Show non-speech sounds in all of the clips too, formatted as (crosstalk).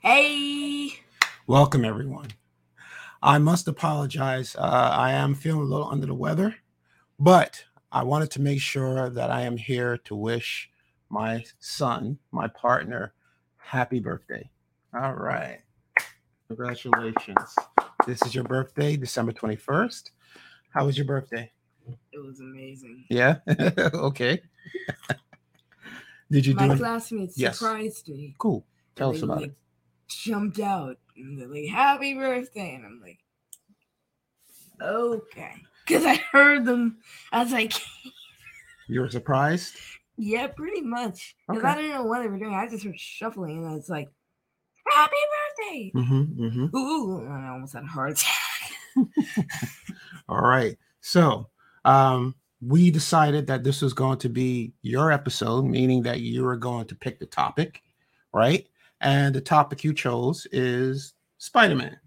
Hey. Welcome, everyone. I must apologize. Uh, I am feeling a little under the weather, but I wanted to make sure that I am here to wish my son, my partner, happy birthday. All right. Congratulations. This is your birthday, December 21st. How was your birthday? It was amazing. Yeah. (laughs) okay. (laughs) Did you My do classmates Yes. surprised me. Cool. Tell us about it. Jumped out and they're like, "Happy birthday!" And I'm like, "Okay," because I heard them as I came. You were surprised? Yeah, pretty much. Because Okay. I didn't know what they were doing. I just heard shuffling, and it's like, "Happy birthday!" Mm-hmm. Mm-hmm. Ooh, and I almost had a heart attack. (laughs) All right. So um, we decided that this was going to be your episode, meaning that you were going to pick the topic, right? And the topic you chose is Spider-Man,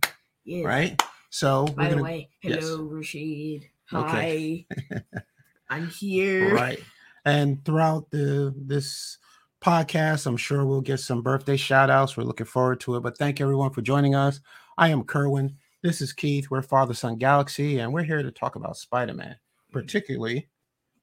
Yeah. right? So By we're the gonna, way, yes. hello, Rashid. Okay. Hi. (laughs) I'm here. Right. And throughout the this podcast, I'm sure we'll get some birthday shout outs. We're looking forward to it. But thank everyone for joining us. I am Kerwin. This is Keith. We're Father Son Galaxy, and we're here to talk about Spider-Man, particularly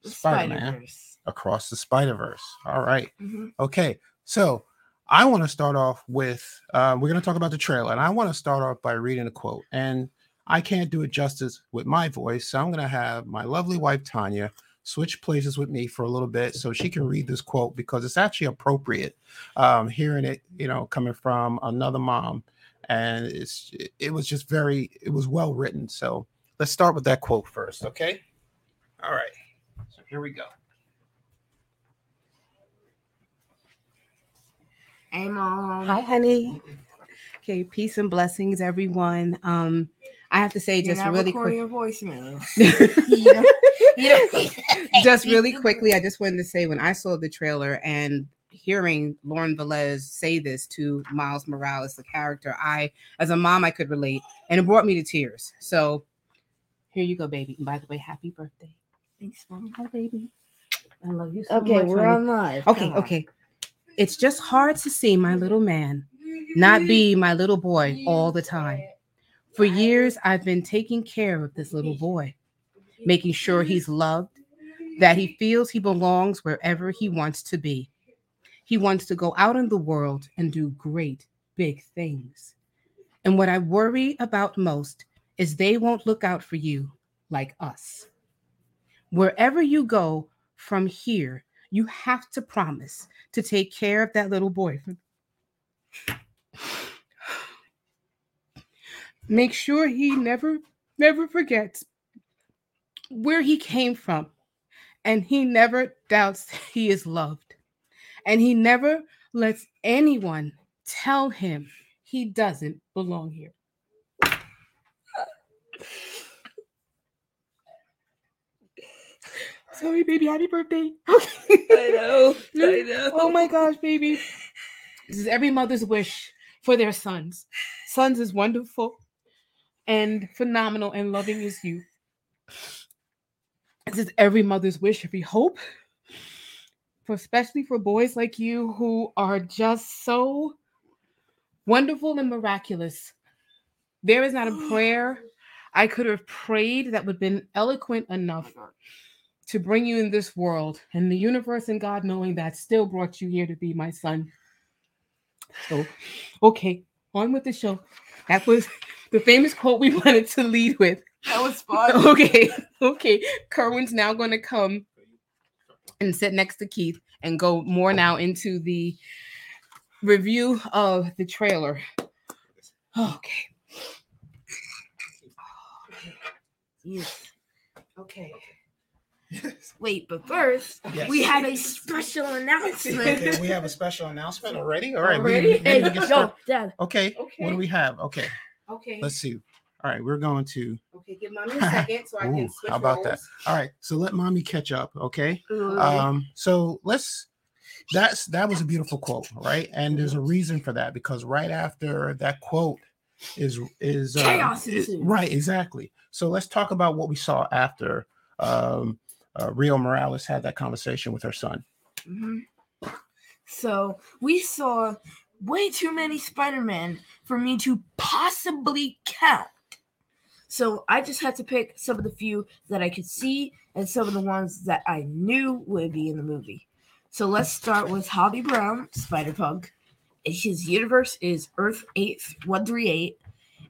Spider-Man. Across the Spider Verse. All right. Mhm. Okay. So I want to start off with uh, we're going to talk about the trailer, and I want to start off by reading a quote. And I can't do it justice with my voice, so I'm going to have my lovely wife Tanya switch places with me for a little bit so she can read this quote because it's actually appropriate um, hearing it, you know, coming from another mom, and it's it was just very it was well written. So let's start with that quote first, okay? All right. So here we go. Hey, mom. Hi, honey. Okay, peace and blessings, everyone. Um, I have to say, You're just not really recording quick, your voicemail. (laughs) (laughs) You don't- you don't- just really quickly, I just wanted to say when I saw the trailer and hearing Lauren Velez say this to Miles Morales, the character, I, as a mom, I could relate, and it brought me to tears. So, here you go, baby. And by the way, happy birthday. Thanks, mom. Hi, baby. I love you so much. Okay, much. we're honey. on live. Okay, Come on. It's just hard to see my little man not be my little boy all the time. For years, I've been taking care of this little boy, making sure he's loved, that he feels he belongs wherever he wants to be. He wants to go out in the world and do great, big things. And what I worry about most is they won't look out for you like us. Wherever you go from here, you have to promise to take care of that little boy. Make sure he never, never forgets where he came from, and he never doubts he is loved, and he never lets anyone tell him he doesn't belong here. Sorry, baby. Happy birthday. (laughs) I know. I know. Oh my gosh, baby. This is every mother's wish for their sons. Sons is wonderful and phenomenal and loving as you. This is every mother's wish, every hope, for especially for boys like you who are just so wonderful and miraculous. There is not a (gasps) prayer I could have prayed that would have been eloquent enough to bring you in this world and the universe and God knowing that still brought you here to be my son. So, okay, on with the show. That was the famous quote we (laughs) wanted to lead with. That was fun. (laughs) Okay, okay. Kerwin's now going to come and sit next to Keith and go more now into the review of the trailer. Okay. Yes. Okay. Wait, but first, Yes. we have a special announcement. Okay, we have a special announcement already. All right, Already? we Hey, yo. Dad. Okay, okay, what do we have? Okay, Okay. let's see. All right, we're going to. Okay, give mommy a second so I Ooh, can switch how about that? All right, so let mommy catch up. Okay. Ooh. Um. So let's. That's that was a beautiful quote, right? And there's a reason for that because right after that quote is is uh, Chaos is- right exactly. So let's talk about what we saw after um, uh, Rio Morales had that conversation with her son. Mhm. So we saw way too many Spider-Man for me to possibly count. So I just had to pick some of the few that I could see and some of the ones that I knew would be in the movie. So let's start with Hobie Brown, Spider Punk. His universe is Earth 8138,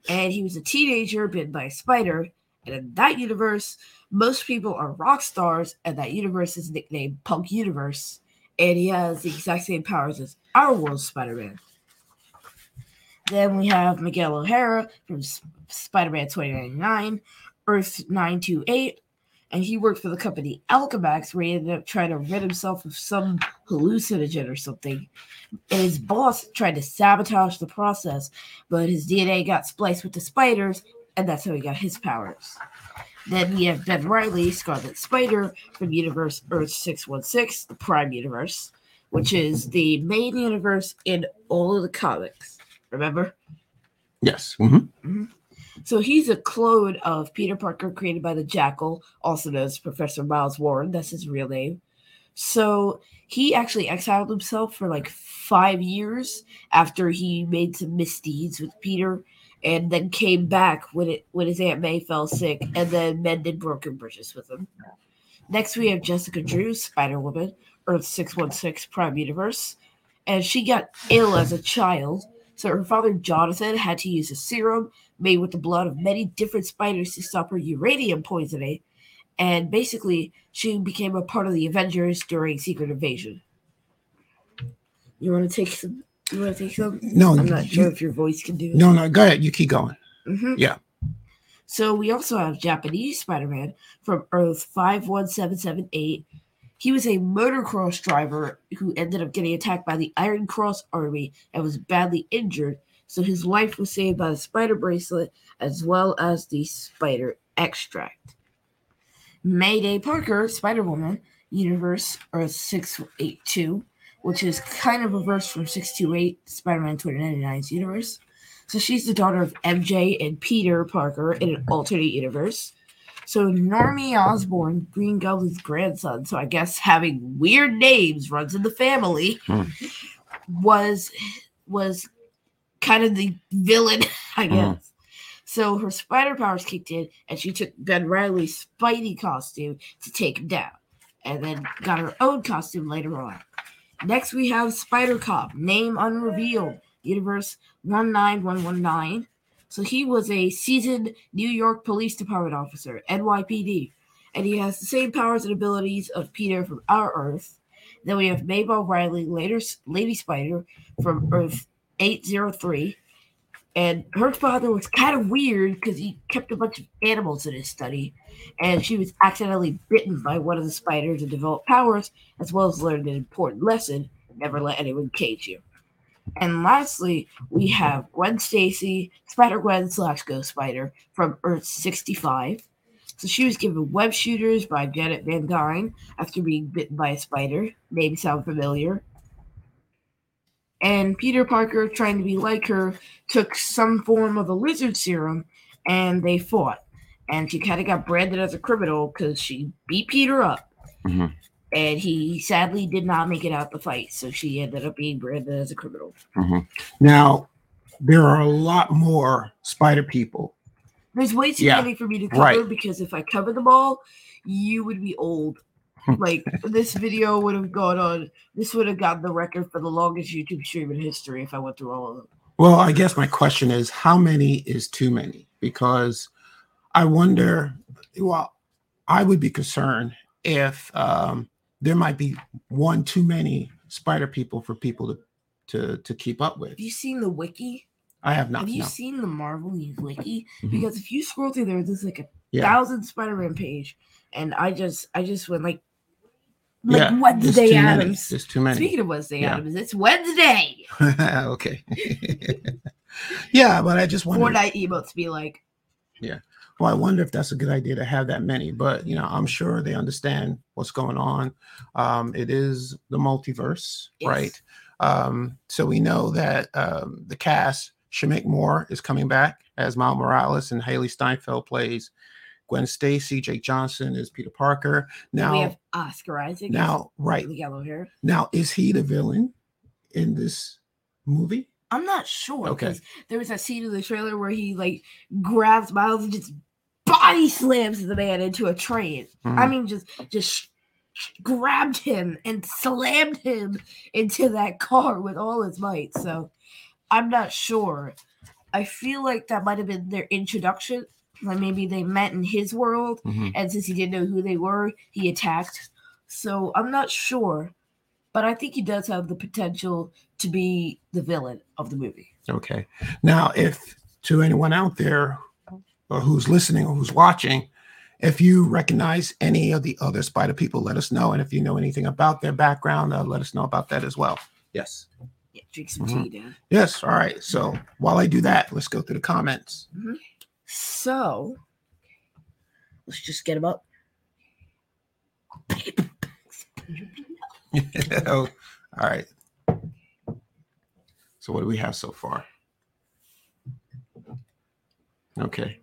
and he was a teenager bitten by a spider. And in that universe, most people are rock stars, and that universe is nicknamed Punk Universe. And he has the exact same powers as our world Spider Man. Then we have Miguel O'Hara from Spider Man 2099, Earth 928, and he worked for the company Alchemax, where he ended up trying to rid himself of some hallucinogen or something. And his boss tried to sabotage the process, but his DNA got spliced with the spiders, and that's how he got his powers. Then we have Ben Reilly, Scarlet Spider from Universe Earth 616, the Prime Universe, which is the main universe in all of the comics. Remember? Yes. mhm. So he's a clone of Peter Parker created by the Jackal, also known as Professor Miles Warren. That's his real name. So he actually exiled himself for like five years after he made some misdeeds with Peter and then came back when it when his Aunt May fell sick and then mended broken bridges with him. Next we have Jessica Drew, Spider Woman, Earth 616 Prime Universe. And she got ill as a child. So her father Jonathan had to use a serum made with the blood of many different spiders to stop her uranium poisoning. And basically, she became a part of the Avengers during Secret Invasion. You want to take some? You want to take some? No, I'm not you- sure if your voice can do it. No, no, go ahead. You keep going. Mhm. Yeah. So we also have Japanese Spider-Man from Earth 51778. He was a motocross driver who ended up getting attacked by the Iron Cross Army and was badly injured. So his life was saved by the spider bracelet as well as the spider extract. Mayday Parker, Spider Woman, Universe Earth 682, which is kind of reversed from 628, Spider Man 2099's universe. So she's the daughter of MJ and Peter Parker in an alternate universe. So Normie Osborn, Green Goblin's grandson, so I guess having weird names runs in the family, Hmm. was was kind of the villain, (laughs) I Hmm. guess. So her spider powers kicked in, and she took Ben Reilly's Spidey costume to take him down, and then got her own costume later on. Next, we have Spider Cop, name unrevealed, Universe 19119. So he was a seasoned New York Police Department officer, NYPD, and he has the same powers and abilities of Peter from our Earth. Then we have Mabel Riley, later Lady Spider from Earth 803. And her father was kind of weird because he kept a bunch of animals in his study, and she was accidentally bitten by one of the spiders and developed powers, as well as learned an important lesson: never let anyone cage you. And lastly, we have Gwen Stacy, Spider Gwen slash Ghost Spider from Earth 65. So she was given web shooters by Janet Van Dyne after being bitten by a spider. Name sound familiar. And Peter Parker, trying to be like her, took some form of a lizard serum and they fought. And she kind of got branded as a criminal because she beat Peter up. Mhm. And he sadly did not make it out the fight. So she ended up being branded as a criminal. Now, there are a lot more spider people. There's way too Yeah, many for me to cover right. because if I cover them all, you would be old. Like this video would have gone on. This would have gotten the record for the longest YouTube stream in history if I went through all of them. Well, I guess my question is how many is too many? Because I wonder, well, I would be concerned if um, there might be one too many spider people for people to to, to keep up with. Have you seen the wiki? I have not. Have you no. seen the Marvel News wiki? Mhm. Because if you scroll through there, there's like a Yeah. thousand Spider-Man page, and I just I just went like like yeah, Wednesday. Addams. There's too many. Speaking of Wednesday Yeah. Addams, it's Wednesday. (laughs) okay. (laughs) yeah, but I just wonder. Fortnite emotes be like, Yeah. Well, I wonder if that's a good idea to have that many, but you know, I'm sure they understand what's going on. Um, it is the multiverse, Yes. right? Um, so we know that um, the cast, Shameik Moore is coming back as Miles Morales, and Hailee Steinfeld plays Gwen Stacy. Jake Johnson is Peter Parker. Now, we have Oscar Isaac. now, right the yellow hair. now, is he the villain in this movie? I'm not sure Okay. because there was that scene in the trailer where he like grabs Miles and just body slams the man into a train. I Mhm. mean, just just grabbed him and slammed him into that car with all his might. So I'm not sure. I feel like that might have been their introduction. Like maybe they met in his world, Mhm. and since he didn't know who they were, he attacked. So I'm not sure, but I think he does have the potential to be the villain of the movie. Okay. Now, if to anyone out there or who's listening or who's watching, if you recognize any of the other spider people, let us know. And if you know anything about their background, uh, let us know about that as well. Yes. Yeah, drink some Mhm. tea, Dan. Yes. All right. So while I do that, let's go through the comments. So let's just get him up. (laughs) all right. So what do we have so far? Okay.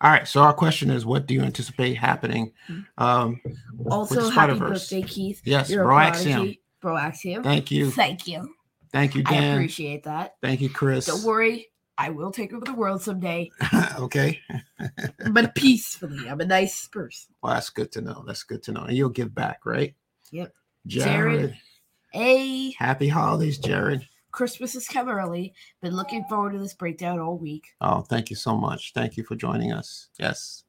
All right. So our question is, what do you anticipate happening? Um, Also, happy birthday, Keith. yes, You're Broaxium. Broaxium. Thank you. Thank you. Thank you, I Dan. appreciate that. Thank you, Chris. Don't worry, I will take over the world someday, (laughs) okay. (laughs) but peacefully. I'm a nice person. Well, that's good to know. That's good to know. And you'll give back, right? Yep. Jared. Jared. Hey, Happy holidays, Jared. Christmas is come early. Been looking forward to this breakdown all week. Oh, thank you so much. Thank you for joining us. Yes.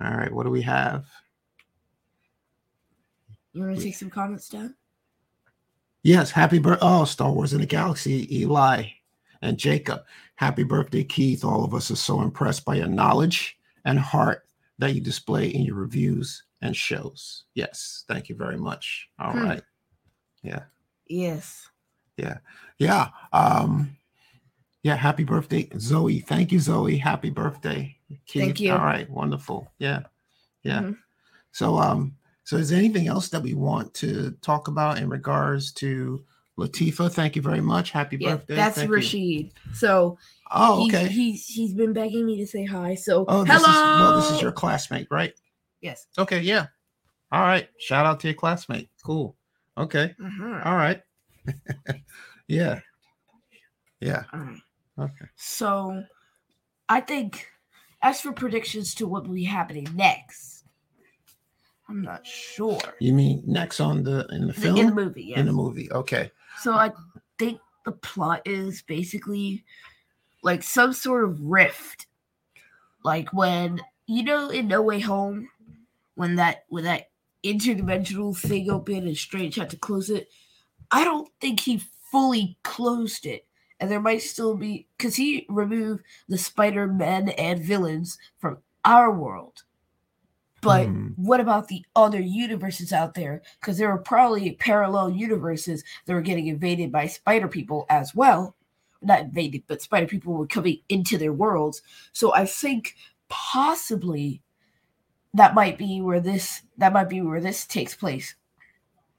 All right. What do we have? You want to take some comments down? Yes. Happy birthday. Oh, Star Wars in the Galaxy, Eli and Jacob. Happy birthday, Keith. All of us are so impressed by your knowledge and heart that you display in your reviews and shows. Yes. Thank you very much. All Hmm. right. Yeah. Yes. Yeah. Yeah. Um, yeah. Happy birthday, Zoe. Thank you, Zoe. Happy birthday. Keith. Thank you. All right. Wonderful. Yeah. Yeah. Mhm. So um, so is there anything else that we want to talk about in regards to Latifa? Thank you very much. Happy Yeah, birthday. that's Thank you. Rashid. So Oh, okay. he's he's been begging me to say hi. So oh, this hello. is well, this is your classmate, right? yes. Okay, yeah. All right. Shout out to your classmate. Cool. Okay. Mhm. All right. (laughs) yeah. Yeah. All right. Okay. So I think as for predictions to what will be happening next, I'm not sure. You mean next on the in the The- film? In the movie, yes. In the movie. Okay. So I think the plot is basically like some sort of rift. Like when you know in No Way Home, when that when that interdimensional thing opened and Strange had to close it. I don't think he fully closed it. And there might still be because he removed the Spider-Men and villains from our world. But Hmm. what about the other universes out there? Because there were probably parallel universes that were getting invaded by spider people as well. Not invaded, but spider people were coming into their worlds. So I think possibly that might be where this that might be where this takes place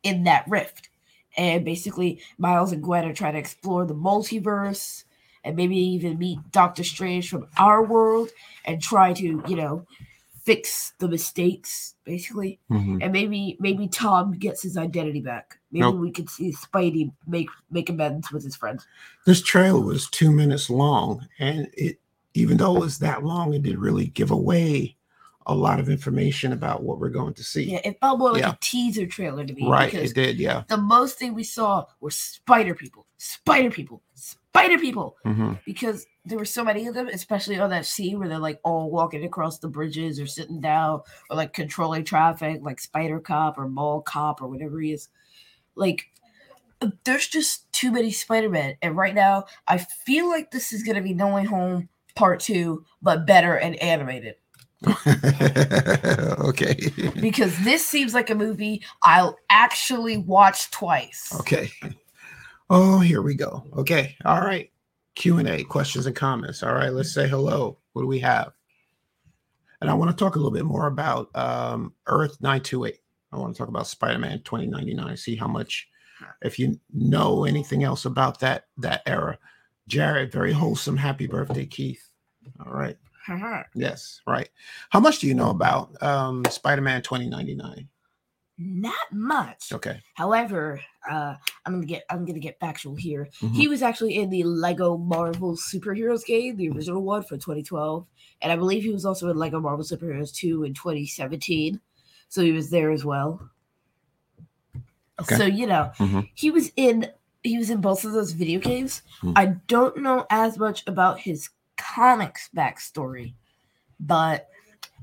in that rift. And basically Miles and Gwen are trying to explore the multiverse and maybe even meet Doctor Strange from our world and try to, you know, fix the mistakes, basically Mhm. and maybe maybe Tom gets his identity back. Maybe Nope. we could see Spidey make make amends with his friends. This trailer was two minutes long, and it even though it was that long, it did really give away a lot of information about what we're going to see. Yeah, it felt more like Yeah. a teaser trailer to me. right. Because It did. Yeah. the most thing we saw were spider people, spider people, spider people. hmm Because there were so many of them, especially on that scene where they're like all walking across the bridges or sitting down or like controlling traffic, like Spider Cop or Mall Cop or whatever he is. Like, there's just too many Spider Men. And right now, I feel like this is going to be No Way Home Part 2, but better and animated. (laughs) okay. Because this seems like a movie I'll actually watch twice. Okay. Oh, here we go. Okay. All right. Q and A, questions and comments. All right. Let's say hello. What do we have? And I want to talk a little bit more about um, Earth 928. I want to talk about Spider-Man 2099. See how much, if you know anything else about that that era. Jared, very wholesome. Happy birthday, Keith. All right. Yes. Right. How much do you know about um, Spider-Man 2099? Not much. Okay. However, uh, I'm gonna get I'm gonna get factual here. Mhm. He was actually in the Lego Marvel Superheroes game, the original one for 2012, and I believe he was also in Lego Marvel Superheroes 2 in 2017. So he was there as well. Okay. So you know, Mhm. he was in he was in both of those video games. Hmm. I don't know as much about his comics backstory, but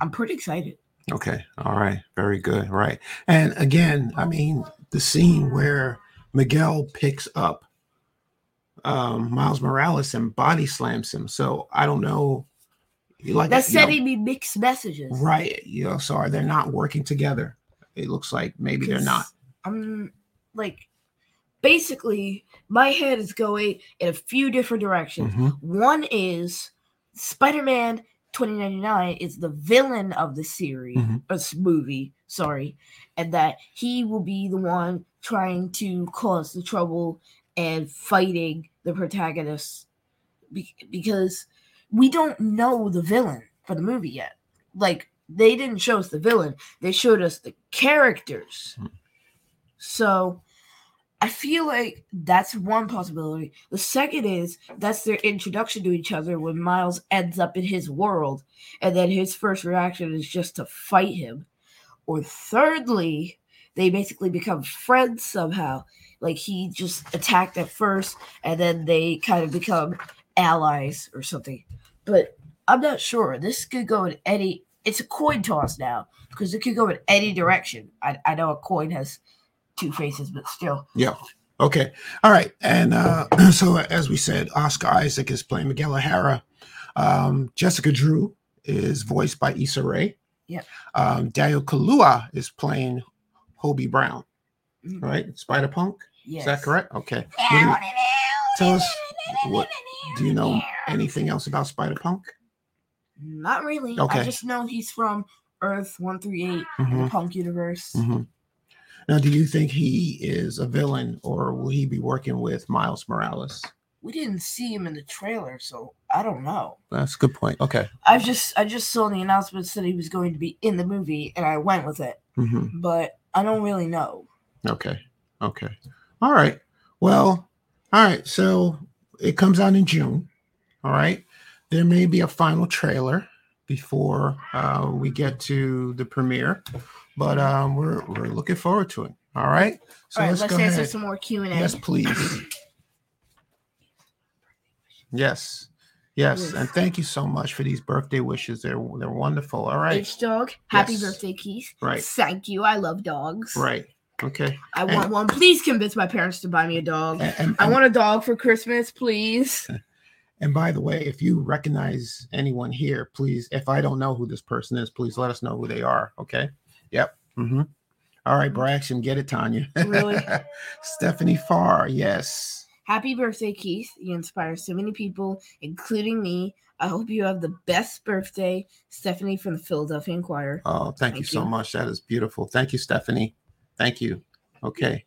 I'm pretty excited. Okay. All right. Very good. Right. And again, I mean, the scene where Miguel picks up um, Miles Morales and body slams him. So I don't know. Like That's sending me mixed messages. right. You know, so are they not working together? It looks like maybe they're not. I'm like, basically, my head is going in a few different directions. Mhm. One is Spider Man 2099 is the villain of the series, Mhm. or movie, sorry, and that he will be the one trying to cause the trouble and fighting the protagonist Be- because we don't know the villain for the movie yet. Like, they didn't show us the villain, they showed us the characters. Hmm. So I feel like that's one possibility. The second is that's their introduction to each other when Miles ends up in his world, and then his first reaction is just to fight him. Or thirdly, they basically become friends somehow. Like he just attacked at first, and then they kind of become allies or something. But I'm not sure. This could go in any. It's a coin toss now because it could go in any direction. I, I know a coin has two faces, but still. Yeah. Okay. All right. And uh, (clears throat) so, as we said, Oscar Isaac is playing Miguel O'Hara. Um, Jessica Drew is voiced by Issa Rae. Yeah. Um, Daniel Kaluuya is playing Hobie Brown, Mm. right? Spider Punk. Yes. Is that correct? Okay. (laughs) What you- tell us what do you know anything else about Spider Punk? Not really. Okay. I just know he's from Earth 138 in Mhm. the punk universe. Mhm. Now, do you think he is a villain, or will he be working with Miles Morales? We didn't see him in the trailer, so I don't know. That's a good point. Okay. I just I just saw the announcement that he was going to be in the movie and I went with it. hmm But I don't really know. Okay. Okay. All right. Well, all right. So it comes out in June. All right. There may be a final trailer before uh, we get to the premiere, but um, we're we're looking forward to it. All right. So All right, let's, let's go answer ahead. some more Q and A. Yes, please. Yes. Yes. Yes. And thank you so much for these birthday wishes. They're they're wonderful. All right. H dog, happy Yes. birthday, Keith. Right. Thank you. I love dogs. Right. Okay. I And- want one. Please convince my parents to buy me a dog. And, and- I want a dog for Christmas, please. And by the way, if you recognize anyone here, please, if I don't know who this person is, please let us know who they are. Okay. Yep. hmm All right, Braxton, get it, Tanya. Really? (laughs) Stephanie Farr, yes. Happy birthday, Keith. You inspire so many people, including me. I hope you have the best birthday, Stephanie from the Philadelphia Inquirer. Oh, thank, you Thank so much. That is beautiful. Thank you, Stephanie. Thank you. Okay.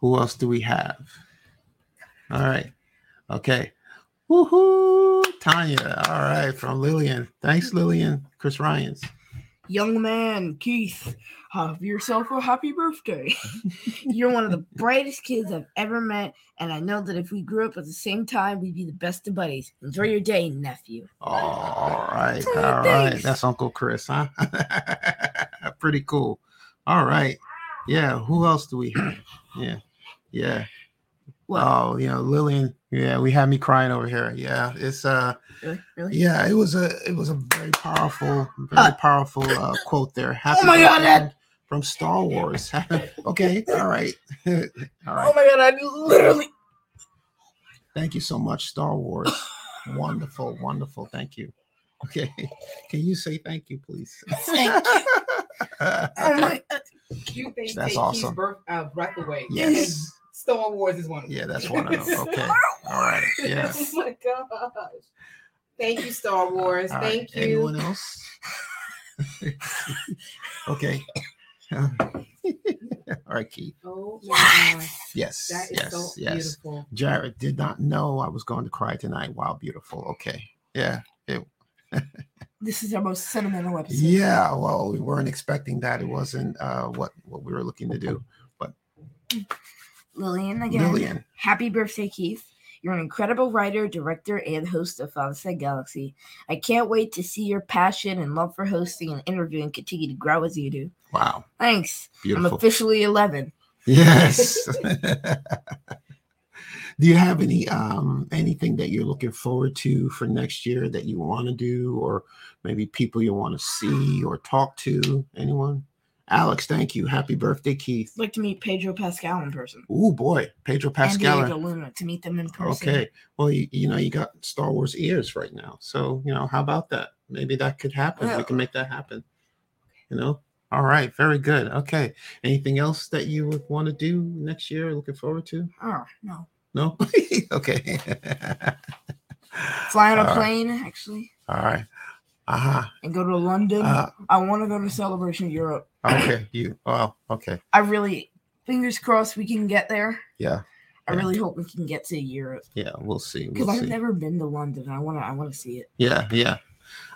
Who else do we have? All right. Okay. Woohoo! Tanya. All right. From Lillian. Thanks, Lillian. Chris Ryans. Young man, Keith, have yourself a happy birthday. (laughs) You're one of the (laughs) brightest kids I've ever met, and I know that if we grew up at the same time, we'd be the best of buddies. Enjoy your day, nephew. All right. All right. That's Uncle Chris, huh? (laughs) Pretty cool. All right. Yeah. Who else do we have? Yeah. Yeah. Oh, you know, Lillian. Yeah, we had me crying over here. Yeah. It's uh really? Really? yeah, it was a it was a very powerful, very powerful uh quote there. Happy my God, that- from Star Wars. (laughs) okay, all right. (laughs) all right. Oh my god, I literally. Thank you so much, Star Wars. (laughs) wonderful, wonderful. Thank you. Okay. Can you say thank you, please? Thank Uh, Oh my. You think That's awesome. Birth, uh, breath away. yes. Star Wars is one of them. Yeah, that's one of them. (laughs) Okay. All right. (laughs) Yeah. oh my gosh. Thank you, Star Wars. All right. Thank you. Anyone else? (laughs) okay. All right, Keith. Oh my gosh. Yes. That is yes. so yes. beautiful. Jared did not know I was going to cry tonight. Wow, beautiful. Okay. Yeah. It, This is our most sentimental episode. Yeah, well, we weren't expecting that. It wasn't uh, what what we were looking to do. Lillian again. Lillian, Happy birthday, Keith. You're an incredible writer, director, and host of Side Galaxy. I can't wait to see your passion and love for hosting and interviewing continue to grow as you do. wow, Thanks. I'm officially 11. Yes. (laughs) (laughs) do you have any um anything that you're looking forward to for next year that you want to do, or maybe people you want to see or talk to? Anyone? Alex, thank you. Happy birthday, Keith. I'd like to meet Pedro Pascal in person. Oh boy, Pedro Pascal. And Diego Luna to meet them in person. Okay. Well, you, you know, you got Star Wars ears right now. So, you know, how about that? Maybe that could happen. We can make that happen. You know? All right. Very good. Okay. Anything else that you would want to do next year? Looking forward to? Oh, no. No? (laughs) okay. Fly on a All right. plane, actually, All right. Uh-huh. and go to London. Uh, I want to go to Celebration Europe. okay. You. Oh, okay. I really, fingers crossed, we can get there. Yeah. I Yeah. really hope we can get to Europe Yeah. We'll see. because We'll I've see. never been to London. I want to. I want to see it. Yeah. Yeah.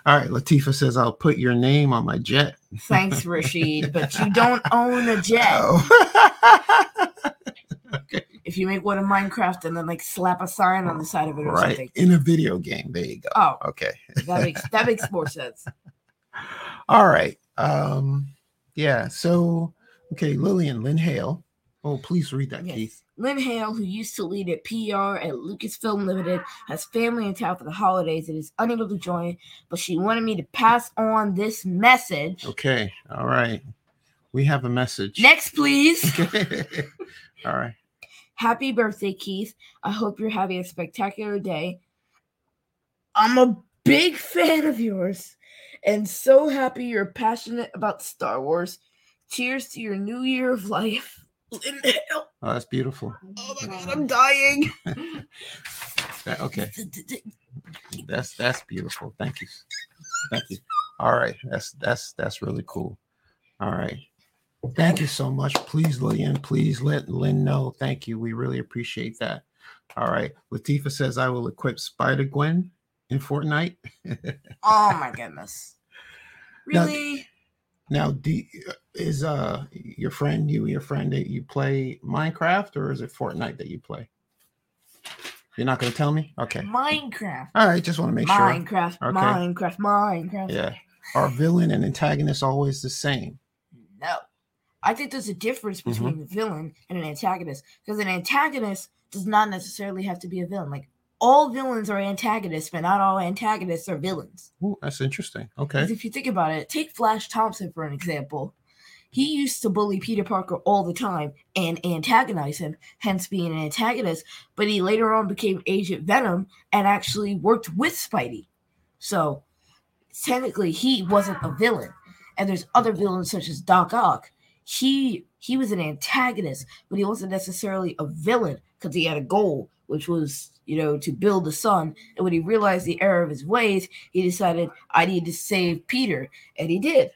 All right. Latifa says, I'll put your name on my jet. Thanks, Rashid, but you don't own a (laughs) jet. Oh. (laughs) If you make one in Minecraft and then like slap a sign on the side of it or Right. something. In a video game. There you go. Oh, Okay. that makes that makes more sense. (laughs) All right. Um, yeah. So, okay, Lillian Lynne Hale. Oh, please read that, Yes. Keith. Lynne Hale, who used to lead at PR at Lucasfilm Limited, has family in town for the holidays and is unable to join, but she wanted me to pass on this message. Okay. All right. We have a message. Next, please. Okay. (laughs) All right. Happy birthday, Keith. I hope you're having a spectacular day. I'm a big fan of yours and so happy you're passionate about Star Wars. Cheers to your new year of life. Lynne Oh, that's beautiful. Oh my god, I'm dying. (laughs) That- okay. That's that's beautiful. Thank you. Thank you. All right. That's that's that's really cool. All right. Thank you so much. Please, Lillian, please let Lynne know. Thank you. We really appreciate that. All right. Latifa says I will equip Spider Gwen in Fortnite. (laughs) Oh my goodness. Now- Really? Now, do, is uh your friend you your friend that you play Minecraft or is it Fortnite that you play? You're not going to tell me. Okay. Minecraft. All right. Just want to make sure. Minecraft. Okay. Minecraft. Minecraft. Yeah. Are villain and antagonist always the same? No. I think there's a difference Mhm. between a villain and an antagonist because an antagonist does not necessarily have to be a villain. Like all villains are antagonists, but not all antagonists are villains. Ooh, that's interesting. Okay. if you think about it, take Flash Thompson for an example. He used to bully Peter Parker all the time and antagonize him, hence being an antagonist. But he later on became Agent Venom and actually worked with Spidey. So technically, he wasn't a villain. And there's other villains such as Doc Ock. He he was an antagonist, but he wasn't necessarily a villain because he had a goal, which was you know to build the sun. And when he realized the error of his ways, he decided I need to save Peter, and he did.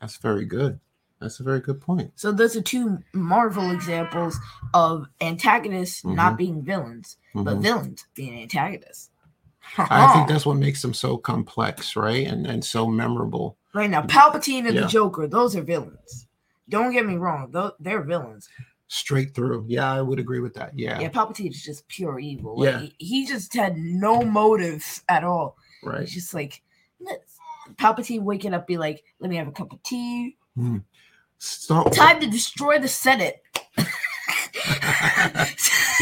That's very good. That's a very good point. So those are two Marvel examples of antagonists not being villains, but Mhm. villains being antagonists. (laughs) I think that's what makes them so complex, right? And and so memorable. right now Palpatine and Yeah. the Joker; those are villains. Don't get me wrong; those, they're villains. Straight through. Yeah, I would agree with that. Yeah. Yeah, Palpatine is just pure evil. Like, Yeah. he, he just had no motives at all. Right. It's just like Palpatine waking up, be like, "Let me have a cup of tea. Hmm. Star- Time to destroy the Senate." (laughs)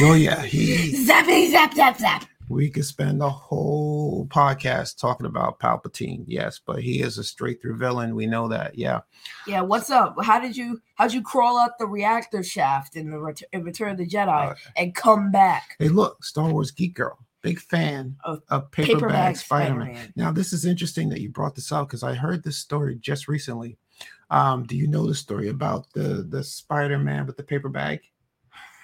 oh yeah, he (laughs) Zappy zap zap zap. We could spend a whole podcast talking about Palpatine, yes, but he is a straight through villain. We know that. Yeah. Yeah, what's up? How did you how'd you crawl out the reactor shaft in the Ret- in Return of the Jedi Uh, and come back? hey, look, Star Wars Geek Girl, big fan Of of paperback, Paperback Spider-Man. Spider-Man. Now, this is interesting that you brought this up because I heard this story just recently. Um, do you know the story about the the Spider-Man with the paper bag?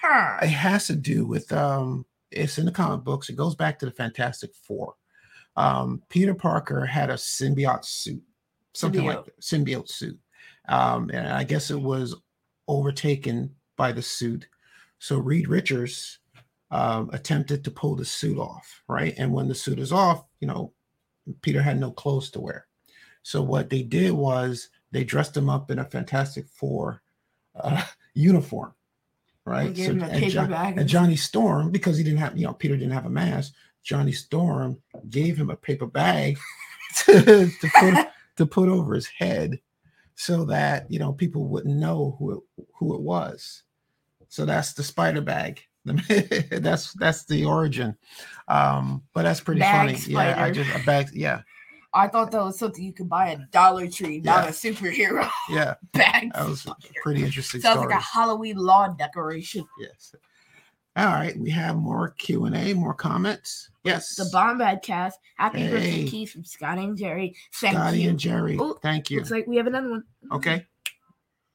Huh. It has to do with um, it's in the comic books. It goes back to the Fantastic Four. Um, Peter Parker had a symbiote suit, something like Symbiote. that, symbiote suit, um, and I guess it was overtaken by the suit. So Reed Richards um, attempted to pull the suit off, right? And when the suit is off, you know, Peter had no clothes to wear. So what they did was they dressed him up in a Fantastic Four uh, (laughs) uniform, right? So- him a and, paper Jo- bag. and Johnny Storm, because he didn't have, you know, Peter didn't have a mask. Johnny Storm gave him a paper bag (laughs) to, to put (laughs) to put over his head, so that you know people wouldn't know who it, who it was. So that's the spider bag. (laughs) that's that's the origin. Um, but that's pretty Bag funny. Yeah, I just a bag. Yeah, I thought that was something you could buy at Dollar Tree, not Yeah. a superhero (laughs) yeah, (laughs) bag. that was pretty interesting Sounds story. like a Halloween lawn decoration. yes. All right, we have more Q and A, more comments. Yes, The Bombad cast. Happy birthday, Keith from Scotty and Jerry. Thank Scotty you. and Jerry. Oh, Thank you. Looks like we have another one. Okay.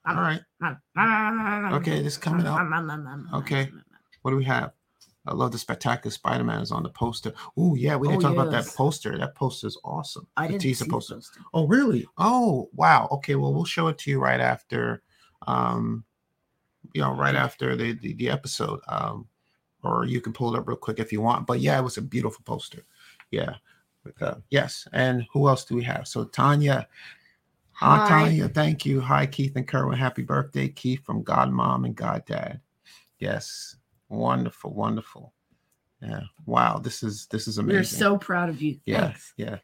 All right. Okay, (laughs) Okay, this is coming up. Okay. What do we have? I love the spectacular Spider-Man is on the poster. Oh yeah, we didn't Oh, talk about that poster. That poster is awesome. I the didn't teaser see the poster. poster. Oh really? Oh wow. Okay, well we'll show it to you right after, um, you know, right after the the, the episode. Um, or you can pull it up real quick if you want. But yeah, it was a beautiful poster. Yeah. Uh, yes. And who else do we have? So Tanya. Aunt Hi. Tanya, thank you. Hi, Keith and Kerwin. Happy birthday, Keith from God Mom and God Dad. Yes. Wonderful, wonderful. Yeah. Wow. This is this is amazing. We're so proud of you. yeah, Thanks. yeah.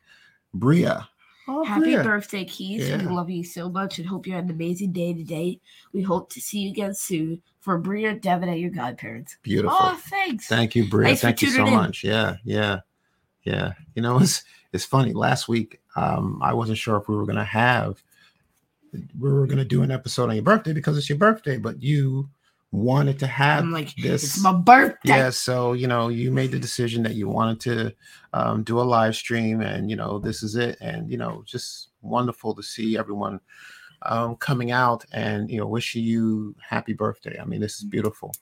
Bria. Oh, Happy Bria. birthday, Keys. Yeah. We love you so much and hope you had an amazing day today. We hope to see you again soon. For Bria, Devin, and your godparents. Beautiful. Oh, thanks. Thank you, Bria. Thanks Thank you so in. much. Yeah, yeah, yeah. You know, (laughs) it's it's funny. Last week, um, I wasn't sure if we were gonna have we were gonna do an episode on your birthday because it's your birthday, but you wanted to have I'm like, this. it's my birthday. yeah, so you know, you made the decision that you wanted to um, do a live stream, and you know, this is it, and you know, just wonderful to see everyone um, coming out and you know, wishing you happy birthday. I mean, this is beautiful.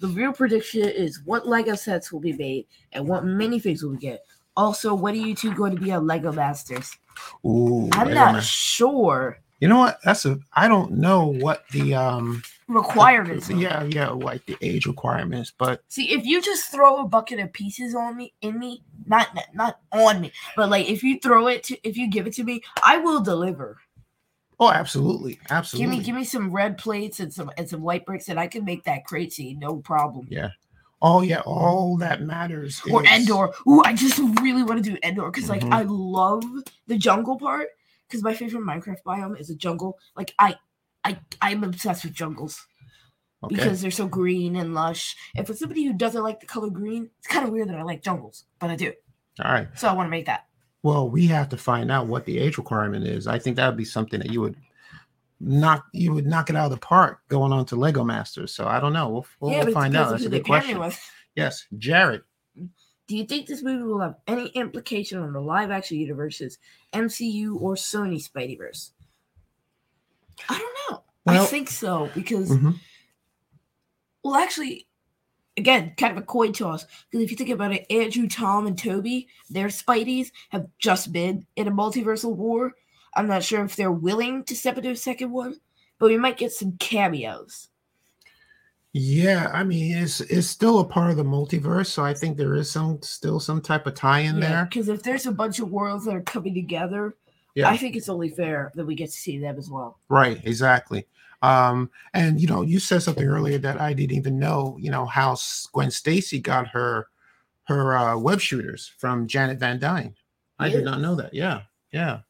The real prediction is what Lego sets will be made and what minifigs will we get. Also, when are you two going to be on Lego Masters? Ooh, I'm not Man. sure. You know what? That's a. I don't know what the um Requirements. Yeah, yeah, like the age requirements, but See, if you just throw a bucket of pieces on me, in me, not not on me, but like if you throw it to, if you give it to me, I will deliver. oh, absolutely, absolutely. Give me, give me some red plates and some and some white bricks, and I can make that crazy, no problem. Yeah. Oh yeah, all that matters. Or is- Endor. Ooh, I just really want to do Endor because like Mhm. I love the jungle part. Because my favorite Minecraft biome is a jungle. Like I, I, I'm obsessed with jungles Okay. because they're so green and lush. And for somebody who doesn't like the color green, it's kind of weird that I like jungles, but I do. all right. So I want to make that. Well, we have to find out what the age requirement is. I think that would be something that you would knock you would knock it out of the park going on to Lego Masters. So I don't know. We'll, we'll, yeah, we'll find out. That's a good question. Yes, Jared. Do you think this movie will have any implication on the live action universes, MCU or Sony Spideyverse? I don't know. I think so because, Mhm. well, actually, again, kind of a coin toss. Because if you think about it, Andrew, Tom, and Tobey, their Spideys have just been in a multiversal war. I'm not sure if they're willing to step into a second one, but we might get some cameos. Yeah, I mean, it's it's still a part of the multiverse, so I think there is some still some type of tie in there. Because if there's a bunch of worlds that are coming together, Yeah. I think it's only fair that we get to see them as well. Right, exactly. Um, and you know, you said something earlier that I didn't even know. You know how Gwen Stacy got her her uh, web shooters from Janet Van Dyne. I did not know that. Yeah, yeah.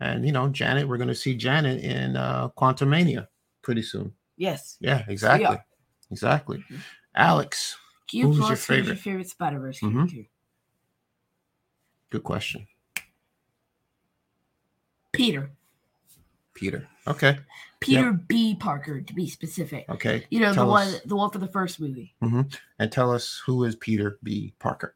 And you know, Janet, we're going to see Janet in uh, Quantumania pretty soon. Yes. Yeah, exactly, exactly. Mhm. Alex, Q Who's your who's your favorite? favorite Spider Verse Mhm. character? good question. Peter. Peter. Okay, Peter B. Parker, to be specific. okay. You know, the Tell one us. the one for the first movie. And tell us who is Peter B. Parker.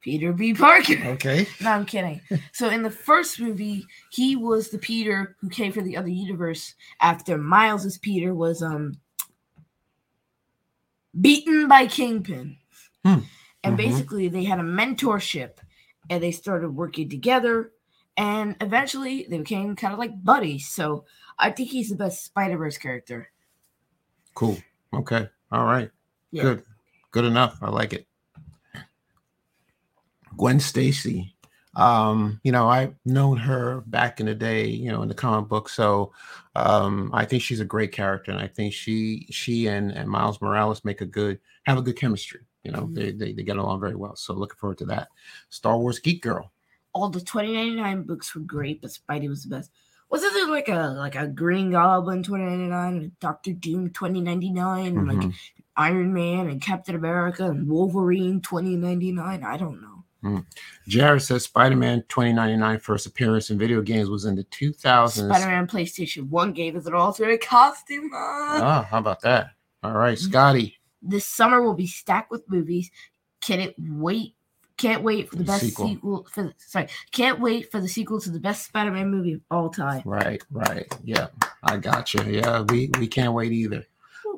Peter B. Parker. Okay. (laughs) No, I'm kidding. So in the first movie, he was the Peter who came from the other universe after Miles's Peter was um beaten by Kingpin. Hmm. And Mhm. basically they had a mentorship and they started working together and eventually they became kind of like buddies. So I think he's the best Spider-Verse character. Cool. Okay. All right. Yeah. Good. Good enough. I like it. Gwen Stacy. Um, you know, I've known her back in the day, you know, in the comic book. So um, I think she's a great character, and I think she she and, and Miles Morales make a good have a good chemistry. You know, Mhm. they, they they get along very well. So looking forward to that. Star Wars Geek Girl. All the 2099 books were great, but Spidey was the best. Wasn't there like a like a Green Goblin 2099 and Doctor Doom 2099 and like. Iron Man and Captain America and Wolverine 2099? I don't know. Jared says Spider-Man 2099 first appearance in video games was in the 2000s. Spider-Man PlayStation 1 gave us an alternate costume. Ah. Oh, how about that? All right, Mm-hmm. Scotty. This summer will be stacked with movies. Can it wait? Can't wait for the best Sequel. sequel. for the, sorry, can't wait for the sequel to the best Spider-Man movie of all time. Right, right. Yeah, I got you. Yeah, we we can't wait either.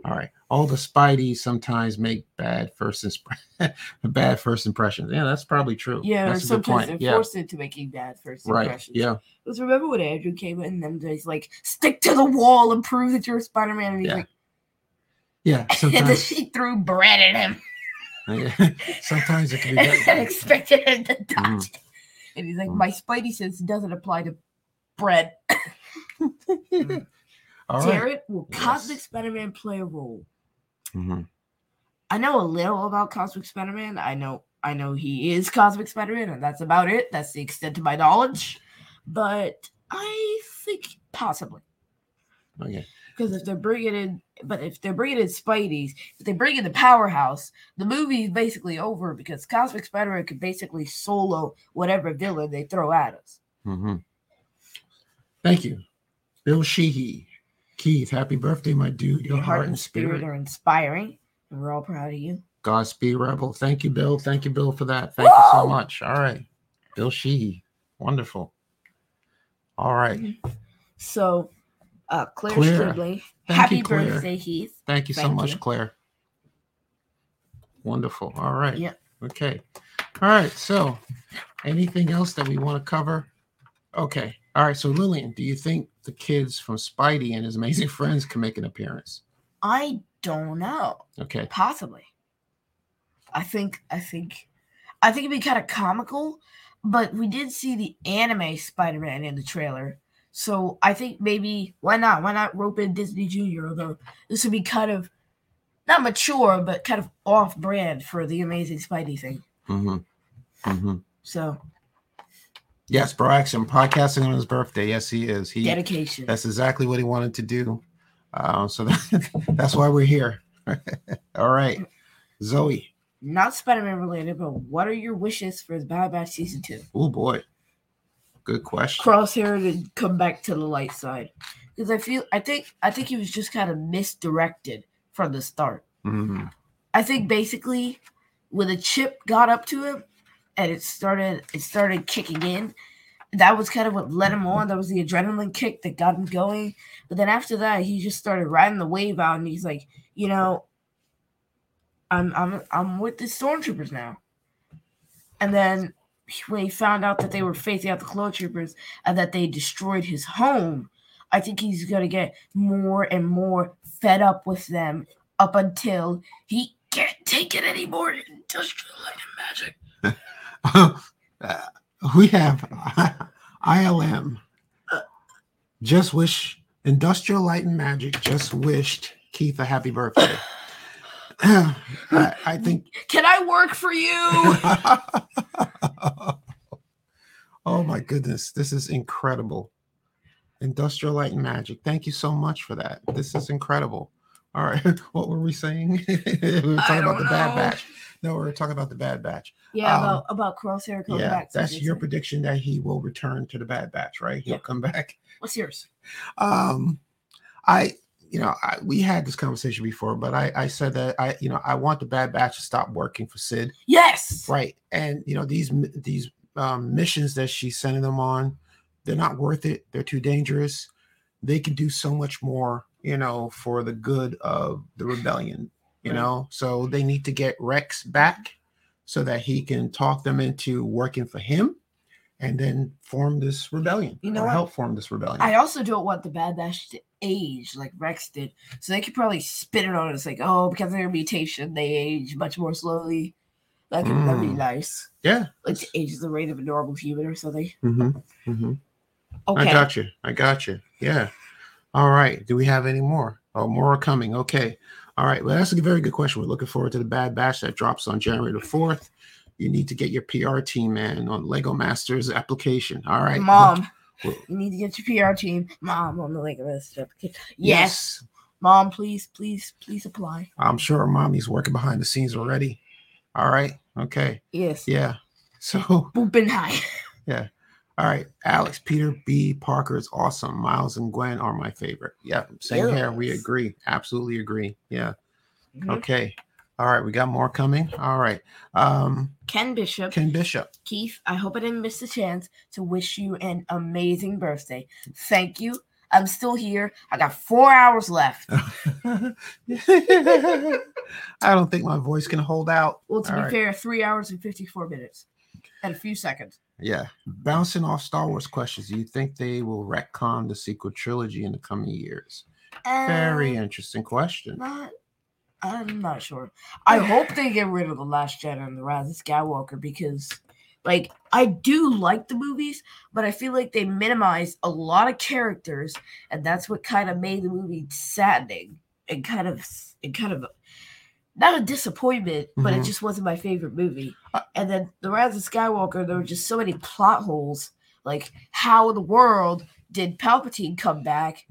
All right. All the Spideys sometimes make bad first insp- (laughs) bad first impressions. Yeah, that's probably true. Yeah, that's or sometimes they're Yeah, forced into making bad first right. impressions. Yeah, Because remember when Andrew came in and he's like, stick to the wall and prove that you're a Spider-Man. And he's Yeah. like, yeah. (laughs) and then Sometimes, she threw bread at him (laughs) sometimes it can be very (laughs) expected him to dodge it. And he's like, Mhm. my Spidey sense doesn't apply to bread. (laughs) All right. Will Yes. Cosmic Spider-Man play a role? Mhm. I know a little about Cosmic Spider-Man. I know I know he is Cosmic Spider-Man, and that's about it. That's the extent of my knowledge. But I think possibly. Okay. Because if they're bringing in, but if they're bringing in Spidey's, if they bring in the powerhouse, the movie is basically over because Cosmic Spider-Man could basically solo whatever villain they throw at us. hmm Thank you, Bill Sheehy. Keith, happy birthday, my dude. Your Your heart and spirit are inspiring, and we're all proud of you. Godspeed, Rebel. Thank you, Bill. Thank you, Bill, for that. Thank you so much. All right. Bill Sheehy. Wonderful. All right. So, uh, Claire, Claire. Thank happy you, Claire. birthday, Heath. Thank you so Thank much, you. Claire. Wonderful. All right. Yep. Okay. All right. So, anything else that we want to cover? Okay. All right. So, Lillian, do you think the kids from Spidey and his amazing (laughs) friends can make an appearance? I don't know. Okay. Possibly. I think I think I think it'd be kind of comical, but we did see the anime Spider-Man in the trailer. So I think maybe why not? Why not rope in Disney Junior? Although this would be kind of not mature, but kind of off brand for the amazing Spidey thing. Mm-hmm. Mm-hmm. So Yes, Bro Action podcasting on his birthday. Yes, he is. He dedication. that's exactly what he wanted to do. Um, so (laughs) that, that's why we're here. (laughs) All right. Zoe. Not Spider-Man related, but what are your wishes for the Bad Batch season two? Oh boy. Good question. Crosshair to come back to the light side because I feel I think I think he was just kind of misdirected from the start. Mhm. I think basically when the chip got up to him and it started it started kicking in, that was kind of what led him on. That was the adrenaline kick that got him going. But then after that, he just started riding the wave out, and he's like, you know, I'm I'm I'm with the stormtroopers now. And then when he found out that they were facing out the clone troopers and that they destroyed his home, I think he's gonna get more and more fed up with them up until he can't take it anymore. Industrial light and magic. Uh, (laughs) we have ILM. Just wish Industrial Light and Magic just wished Keith a happy birthday. (laughs) I, I think Can I work for you? (laughs) (laughs) oh my goodness, this is incredible. Industrial Light and Magic. Thank you so much for that. This is incredible. All right, (laughs) what were we saying? (laughs) we were talking about the Bad. Batch. No, we were talking about the Bad Batch. yeah, Um, about about Crosshair coming yeah, back. that's your prediction that he will return to the Bad Batch, right? He'll Yeah. come back. What's yours? Um, I, you know, I, we had this conversation before, but I, I said that I, you know, I want the Bad Batch to stop working for Cid, Yes. right? And you know, these these um, missions that she's sending them on, they're not worth it. They're too dangerous. They can do so much more, you know, for the good of the rebellion. You Right. know, so they need to get Rex back so that he can talk them into working for him. And then form this rebellion. You know help form this rebellion. I also don't want the Bad Batch to age like Rex did. So they could probably spin it on us like, oh, because of their mutation, they age much more slowly. That could that'd be Mm. nice. Yeah. Like to age the rate of a normal human or something. hmm hmm Okay. I got you. I got you. Yeah. All right. Do we have any more? Oh, more are coming. Okay. All right. Well, that's a very good question. We're looking forward to the Bad Batch that drops on January the 4th. You need to get your PR team, man, on Lego Masters application. All right. Mom, Well- you need to get your PR team. Mom on the Lego list. Yes. Mom, please, please, please apply. I'm sure mommy's working behind the scenes already. All right. Okay. Yes. Yeah. So, Boopin' high. (laughs) Yeah. All right. Alex, Peter B. Parker is awesome. Miles and Gwen are my favorite. Yeah. Same here. We agree. Absolutely agree. Yeah. Mhm. Okay. All right. We got more coming. All right. Um, Ken Bishop. Ken Bishop. Keith, I hope I didn't miss the chance to wish you an amazing birthday. Thank you. I'm still here. I got four hours left. (laughs) I don't think my voice can hold out. Well, to All be right. fair, three hours and 54 minutes and a few seconds. Yeah. Bouncing off Star Wars questions, do you think they will retcon the sequel trilogy in the coming years? Very Uh, interesting question. Not, I'm not sure. I hope they get rid of the Last Jedi and the Rise of Skywalker because, like, I do like the movies, but I feel like they minimize a lot of characters, and that's what kind of made the movie saddening and kind of, and kind of, not a disappointment, but it Mhm. just wasn't my favorite movie. Uh, And then the Rise of Skywalker, there were just so many plot holes. Like, how in the world did Palpatine come back?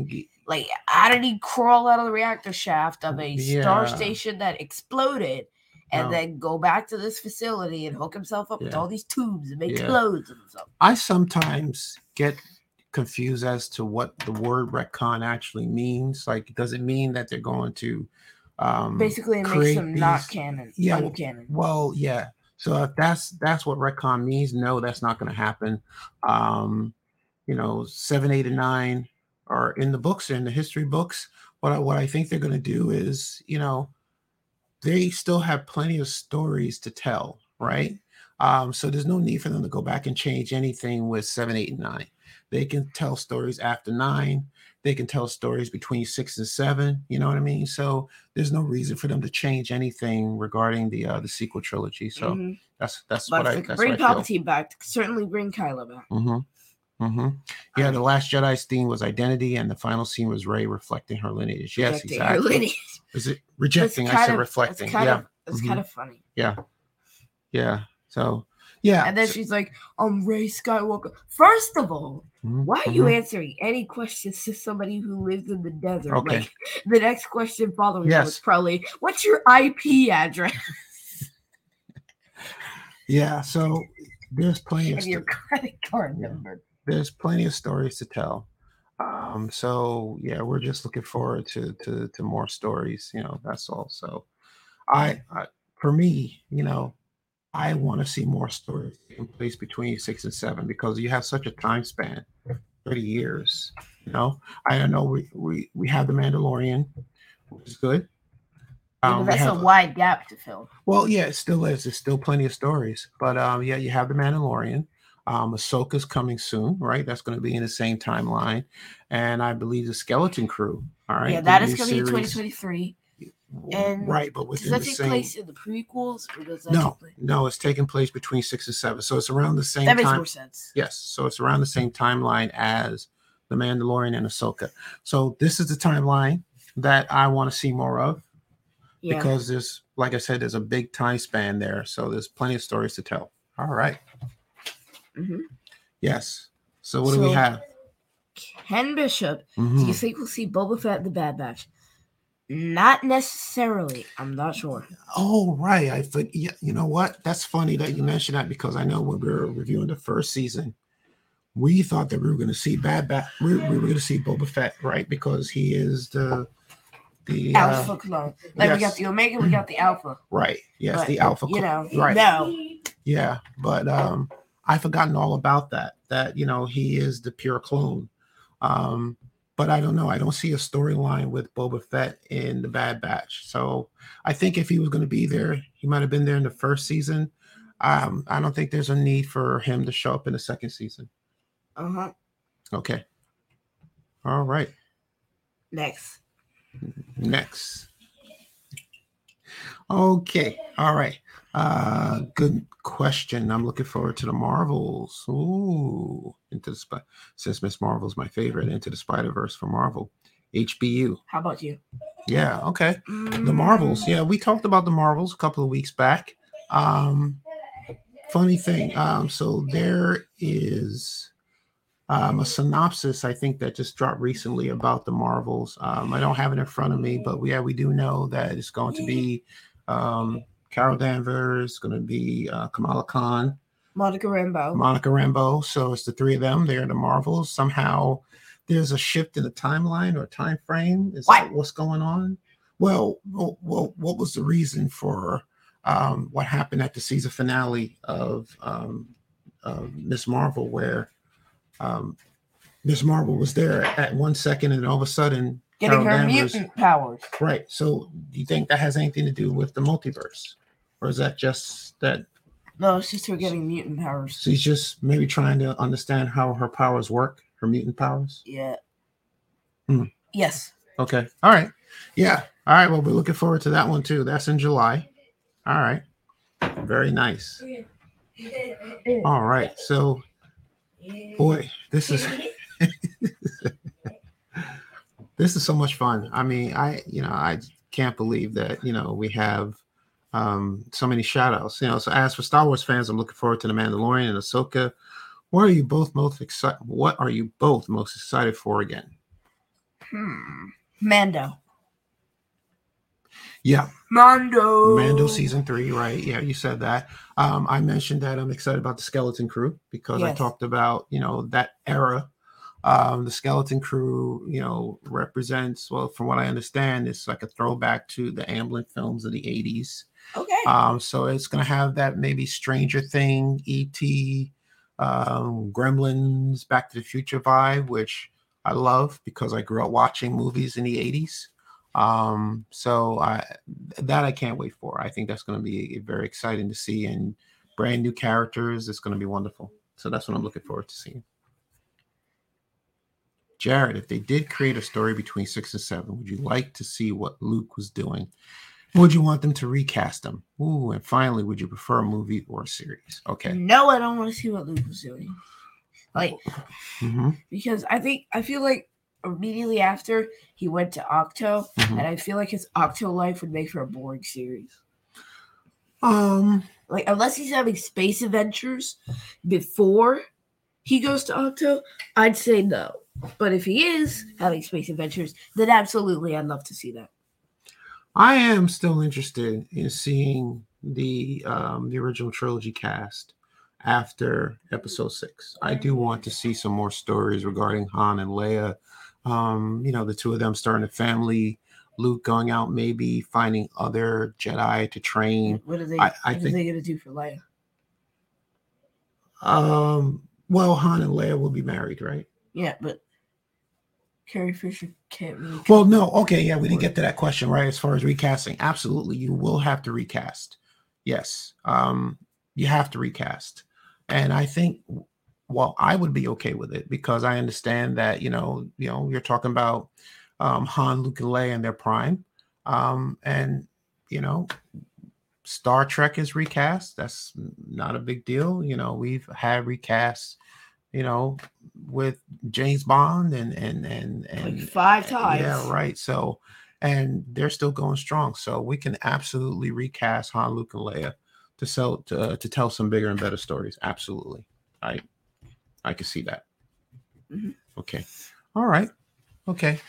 Like, how did he crawl out of the reactor shaft of a star station that exploded and No. then go back to this facility and hook himself up with all these tubes and make Yeah. clothes and stuff? I sometimes get confused as to what the word retcon actually means. Like, does it mean that they're going to um Basically, it makes them not canon. Yeah, Yeah, well- canon. Well, yeah. So if that's that's what retcon means, no, that's not going to happen. Um, you know, seven, eight, and nine are in the books, in the history books. What I, what I think they're going to do is, you know, they still have plenty of stories to tell, right? Um, so there's no need for them to go back and change anything with seven, eight, and nine. They can tell stories after nine. They can tell stories between six and seven. You know what I mean? So there's no reason for them to change anything regarding the uh, the sequel trilogy. So Mhm. that's that's But what I that's bring Palpatine back, certainly bring Kylo back. Mm-hmm. Mm-hmm. Yeah, the Last Jedi's theme was identity, and the final scene was Rey reflecting her lineage. Yes, Rejecting her exactly. lineage. Is it rejecting? I said of- reflecting. It's Yeah, it's mhm. kind of funny. yeah. Yeah. So yeah. And then so- she's like, um, Rey Skywalker. First of all, Mhm, why are you mhm. answering any questions to somebody who lives in the desert? Okay. Like, the next question following that was Yes. probably, what's your IP address (laughs) Yeah. So there's (laughs) plenty of your sto- credit card Yeah. number? There's plenty of stories to tell. Um, so yeah, we're just looking forward to to to more stories. You know, that's all. So I, I for me, you know, I want to see more stories taking place between six and seven because you have such a time span, thirty years. You know, I don't know. We we we have the Mandalorian, which is good. Yeah, Um, we that's a wide gap to fill. well, yeah, it still is. There's still plenty of stories, but um, yeah, you have the Mandalorian. Um, Ahsoka's coming soon, right? That's going to be in the same timeline, and I believe the Skeleton Crew. All right, yeah, that is going to be 2023. and right, but Does that the take same. place in the prequels? Or does that No, no, it's taking place between six and seven, so it's around the same That makes time. more sense. Yes, so it's around the same timeline as the Mandalorian and Ahsoka. So this is the timeline that I want to see more of Yeah. because there's, like I said, there's a big time span there, so there's plenty of stories to tell. All right. Mhm. Yes. So what do we have? Ken Bishop, do Mhm. you think we'll see Boba Fett the Bad Batch? Not necessarily. I'm not sure. Oh, right. I think yeah, you know what? That's funny that you mentioned that because I know when we were reviewing the first season, we thought that we were going to see Bad Bat. We, we were going to see Boba Fett, right? Because he is the the uh, Alpha clone. Like we got the Omega, we got the Alpha. right. Yes, But, the Alpha. You clone. know, right. no. Yeah, but um, I've forgotten all about that. That you know he is the pure clone. Um, but I don't know. I don't see a storyline with Boba Fett in the Bad Batch. So I think if he was going to be there, he might have been there in the first season. Um, I don't think there's a need for him to show up in the second season. Uh huh. Okay. All right. Next. Next. Okay. All right. Uh, good question. I'm looking forward to the Marvels. Ooh, into the Sp- since Miss Marvel's my favorite. Into the Spider Verse for Marvel, HBU. How about you? Yeah, okay. Mm, The Marvels. Yeah, we talked about the Marvels a couple of weeks back. Um, funny thing. Um, so there is um, a synopsis I think that just dropped recently about the Marvels. Um, I don't have it in front of me, but yeah, we do know that it's going to be um, Carol Danvers, going to be uh, Kamala Khan, Monica Rambeau. Monica Rambeau. So it's the three of them. They're the Marvels. Somehow there's a shift in the timeline or time frame. Is What? that what's going on? Well, well, well, what was the reason for um, what happened at the season finale of um, uh, Miss Marvel, where um, Miss Marvel was there at one second, and all of a sudden, Getting Carol her Danvers- mutant powers. right? So, do you think that has anything to do with the multiverse, or is that just that No, it's just her getting mutant powers. she's just maybe trying to understand how her powers work, her mutant powers? Yeah. Hmm. Yes. Okay. All right. Yeah. All right. Well, we're looking forward to that one too. That's in July. All right. Very nice. All right. So, boy, this is (laughs) this is so much fun. I mean, I you know I can't believe that you know we have um so many shout outs. You know, so as for Star Wars fans, I'm looking forward to the Mandalorian and Ahsoka. What are you both most excited? What are you both most excited for again? Hmm. Mando. Yeah, Mando. Mando season three, right? Yeah, you said that. Um, I mentioned that I'm excited about the Skeleton Crew because I talked about you know that era. Um, the Skeleton Crew, you know, represents well, from what I understand, it's like a throwback to the Amblin films of the '80s. Okay. Um, so it's gonna have that maybe Stranger Thing, E.T., um, Gremlins, Back to the Future vibe, which I love because I grew up watching movies in the '80s. Um, so I that I can't wait for. I think that's gonna be very exciting to see and brand new characters. It's gonna be wonderful. So that's what I'm looking forward to seeing. Jared, if they did create a story between six and seven, would you like to see what Luke was doing? Would you want them to recast them? Ooh, and finally, would you prefer a movie or a series? Okay. No, I don't want to see what Luke was doing. Like, Mhm, because I think I feel like immediately after he went to Ahch-To, mhm. and I feel like his Ahch-To life would make for a boring series. Um, Like, unless he's having space adventures before he goes to Ahch-To, I'd say no. But if he is having space adventures, then absolutely, I'd love to see that. I am still interested in seeing the um the original trilogy cast after episode six. I do want to see some more stories regarding Han and Leia. Um, you know, the two of them starting a family, Luke going out, maybe finding other Jedi to train. What are they? I- I what think- are they gonna do for Leia? Um, well, Han and Leia will be married, right? Yeah, but Carrie Fisher can't really. Well, no, okay, yeah, we didn't get to that question, right? As far as recasting, absolutely, you will have to recast. Yes, um, you have to recast, and I think, well, I would be okay with it because I understand that you know, you know, you're talking about um, Han, Luke, and Leia in their prime, um, and you know, Star Trek is recast. That's not a big deal. You know, we've had recasts, you know, with James Bond and and and and like five times. yeah, right. So, and they're still going strong. So we can absolutely recast Han, Luke, and Leia to sell to, uh, to tell some bigger and better stories. Absolutely, I I can see that. Mhm. Okay, all right, okay.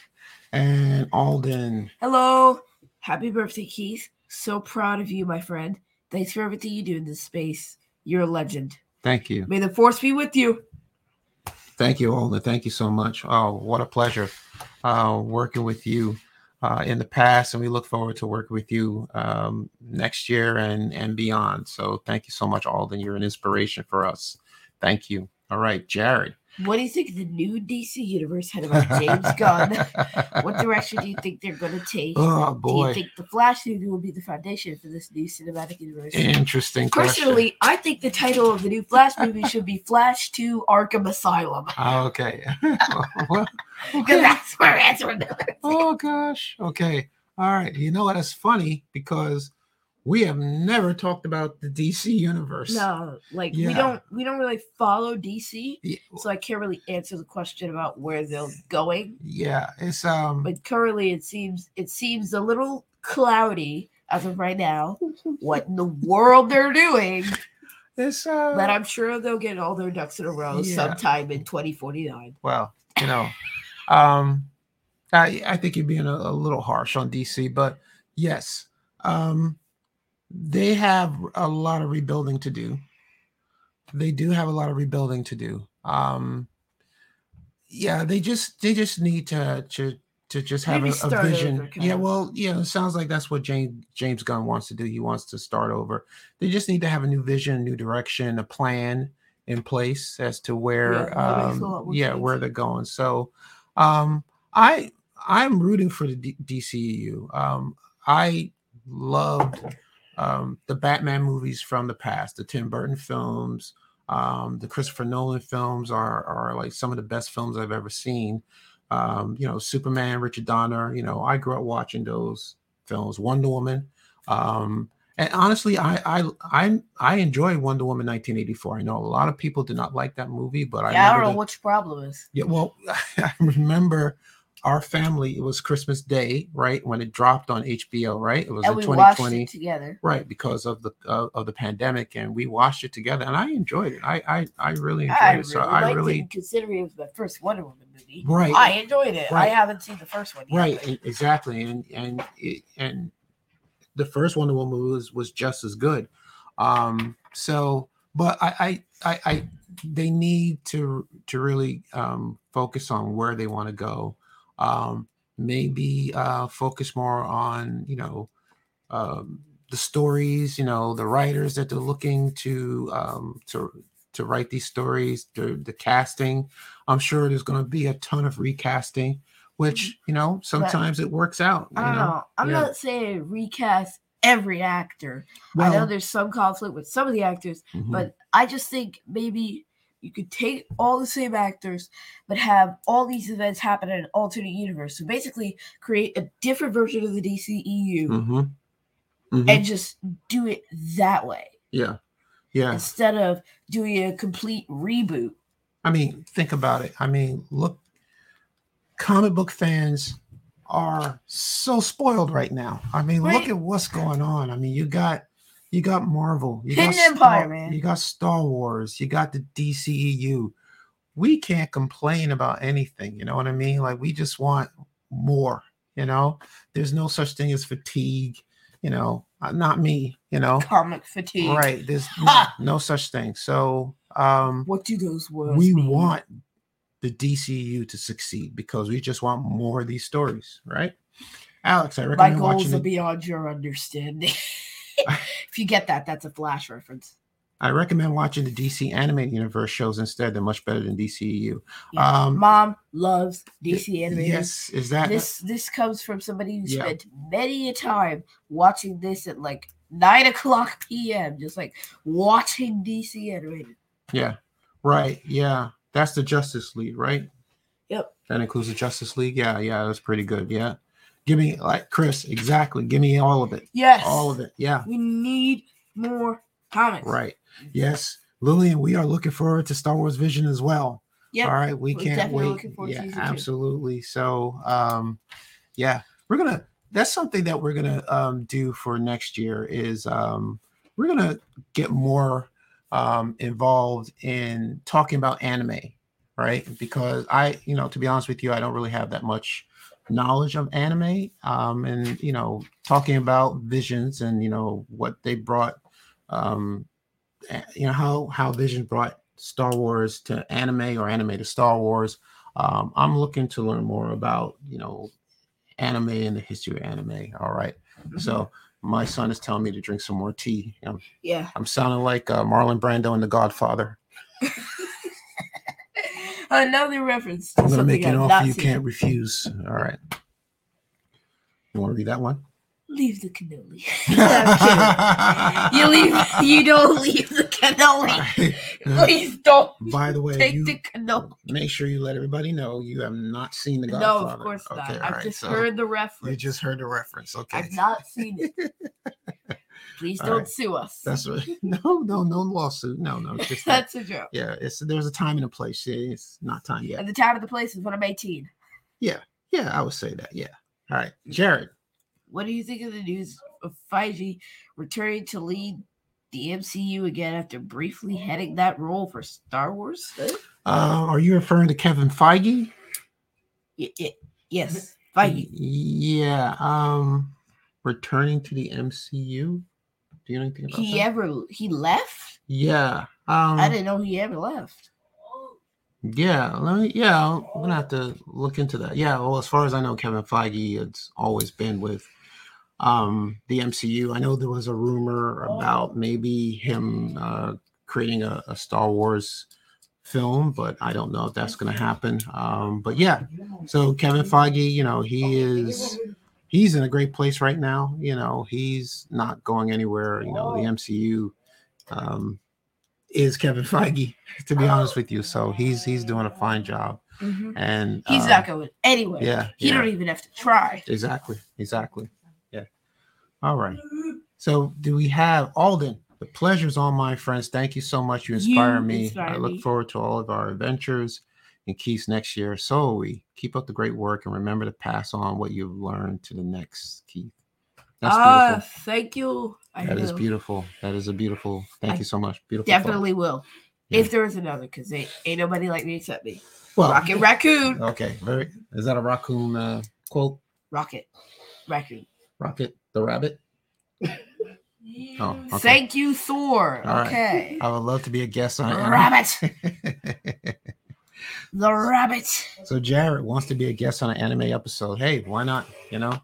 And Alden, Hello, happy birthday, Keith. So proud of you, my friend. Thanks for everything you do in this space. You're a legend. thank you, May the force be with you. Thank you, Alden. Thank you so much. Oh, what a pleasure uh, working with you. Uh, in the past, and we look forward to working with you um, next year and and beyond. So, thank you so much, Alden. You're an inspiration for us. Thank you. All right, Jared. What do you think the new DC universe headed about James Gunn? (laughs) what direction do you think they're going to take? Oh Do you think the Flash movie will be the foundation for this new cinematic universe? interesting question. Personally, I think the title of the new Flash movie should be Flash 2 Arkham Asylum. (laughs) Ah, okay. (laughs) Well, okay. that's where answer. Oh gosh. Okay. All right. You know what? That's funny because we have never talked about the DC universe. No, like we don't we don't really follow DC, Yeah, so I can't really answer the question about where they're going. yeah, it's um But currently, it seems it seems a little cloudy as of right now. (laughs) What in the world they're doing? it's uh But I'm sure they'll get all their ducks in a row Yeah. sometime in 2049. well, you know, um, I I think you're being a, a little harsh on DC, but yes, um, they have a lot of rebuilding to do. They do have a lot of rebuilding to do. Um, yeah, they just they just need to to to just have a, a vision. over, yeah, well, yeah, it sounds like that's what James James Gunn wants to do. He wants to start over. They just need to have a new vision, a new direction, a plan in place as to where Yeah, that makes a um, yeah where they're going. So um I I'm rooting for the D- DCEU. Um I loved um the Batman movies from the past, the Tim Burton films, um the Christopher Nolan films are are like some of the best films I've ever seen. Um you know, Superman, Richard Donner, you know, I grew up watching those films, Wonder Woman. Um and honestly, I I I I enjoyed Wonder Woman 1984. I know a lot of people did not like that movie, but I yeah, I don't know the- what your problem is. yeah, well, (laughs) I remember our family. It was Christmas Day, right, when it dropped on HBO, right? It was And in we watched 2020, it together. right, because of the uh, of the pandemic, and we watched it together, and I enjoyed it. I I, I really enjoyed I it. really So I really considering it was my first Wonder Woman movie. Right. I enjoyed it. I haven't seen the first one yet. right e- exactly, and and it, and the first Wonder Woman movie was was just as good. Um, so, but I I I, I they need to to really um, focus on where they want to go. Um, maybe uh, focus more on you know um, the stories, you know, the writers that they're looking to um, to to write these stories, the the casting. I'm sure there's going to be a ton of recasting, which you know sometimes it works out. You I don't know, know. I'm Yeah. not saying recast every actor. I know there's some conflict with some of the actors, mhm. but I just think maybe you could take all the same actors, but have all these events happen in an alternate universe. So basically, create a different version of the DCEU Mhm. Mhm. and just do it that way yeah, yeah. instead of doing a complete reboot. I mean, think about it. I mean, look, comic book fans are so spoiled right now. I mean, look at what's going on. I mean, you got you got Marvel, you Hidden got Star, Empire, man. you got Star Wars, you got the DCEU. We can't complain about anything. You know what I mean? Like we just want more. You know, there's no such thing as fatigue. You know, uh, not me. You know, Comic fatigue. right? There's (laughs) no, no such thing. So, um, What do those words we mean? want the DCU to succeed because we just want more of these stories, right? Alex, I recommend My goals watching. are The, beyond your understanding. (laughs) (laughs) if you get that, that's a flash reference. I recommend watching the DC animated universe shows instead. They're much better than DCEU. Yeah. Um, Mom loves DC animated. Yes, is that This this comes from somebody who Yeah. spent many a time watching this at like nine (laughs) o'clock p.m. Just like watching DC animated. yeah, right? Yeah, that's the Justice League, right? Yep. That includes the Justice League. Yeah, yeah, that's pretty good. Yeah, give me like Chris, exactly. Give me all of it, Yes, all of it. Yeah, We need more comics. right. Yes, Lillian, we are looking forward to Star Wars Vision as well. Yeah. All right, we We're can't definitely wait. looking forward to yeah, season two. absolutely. So, um, yeah, we're gonna. That's something that we're gonna um, do for next year. Is um, we're gonna get more um, involved in talking about anime, right? Because I, you know, to be honest with you, I don't really have that much knowledge of anime, um, and you know, talking about visions and you know what they brought, um, you know how how Vision brought Star Wars to anime or anime to Star Wars. Um, I'm looking to learn more about you know anime and the history of anime. All right, so my son is telling me to drink some more tea. I'm, Yeah. I'm sounding like uh, Marlon Brando in The Godfather. Another reference. To I'm gonna make an offer not you can't refuse. All right. You want to read that one? leave the cannoli. (laughs) (laughs) You leave. You don't leave the cannoli. (laughs) Please don't By the way, take you the cannoli. make sure you let everybody know you have not seen the No, of course not. Okay, all I've right, just so heard the reference. You just heard the reference. Okay. I've not seen it. Please All don't right. sue us. That's right. (laughs) No, no, no lawsuit. No, no. Just (laughs) that, That's a joke. yeah, it's there's a time and a place. Yeah, It's not time yet. And the time of the place is when I'm 18. Yeah, yeah, I would say that. Yeah. All right, Jared. What do you think of the news of Feige returning to lead the MCU again after briefly heading that role for Star Wars? Uh, are you referring to Kevin Feige? Y- y- yes, Feige. Yeah. Um, returning to the MCU. Do you know anything about He that? ever he left? yeah. Um, I didn't know he ever left. Yeah, let me. Yeah, I'm gonna have to look into that. Yeah, well, as far as I know, Kevin Feige has always been with um the MCU. I know there was a rumor about maybe him uh, creating a, a Star Wars film, but I don't know if that's gonna happen. Um, but yeah, so Kevin Feige, you know, he is he's in a great place right now. You know, he's not going anywhere. You know, the MCU um, is Kevin (laughs) Feige, to be honest with you. So he's he's doing a fine job, Mhm. and He's uh, not going anywhere. Yeah, He yeah. don't even have to try. exactly, exactly. Yeah. All right. So do we have Alden? The pleasure's all mine, friends. Thank you so much. You inspire You me. inspire I look me. forward to all of our adventures and Keith's next year. So we keep up the great work and remember to pass on what you've learned to the next Keith. That's Ah, beautiful. thank you. I That is beautiful. That is a beautiful. Thank I you so much. Beautiful. thought. Definitely will. Yeah. If there is another, because ain't, ain't nobody like me except me. Well, Rocket Raccoon. Okay, very. Is that a raccoon uh, quote? Rocket Raccoon. Rocket the rabbit. (laughs) Oh, okay. Thank you, Thor. All right. okay. I would love to be a guest on it. Rabbit. (laughs) The rabbit. so Jared wants to be a guest on an anime episode. Hey, why not? You know,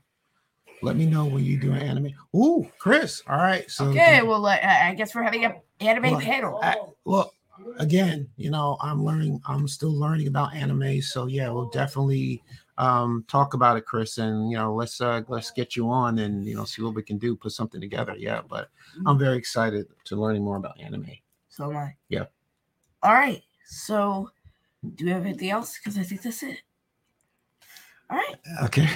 let me know when you do an anime. Ooh, Chris. All right. So Okay, well, uh, I guess we're having an anime Well, panel. I, well, again, you know, I'm learning. I'm still learning about anime. So yeah, we'll definitely um talk about it, Chris. And you know, let's uh let's get you on and you know see what we can do. Put something together. Yeah, but I'm very excited to learning more about anime. So am I. Yeah. All right. So, do we have anything else? Because I think that's it. All right. Okay.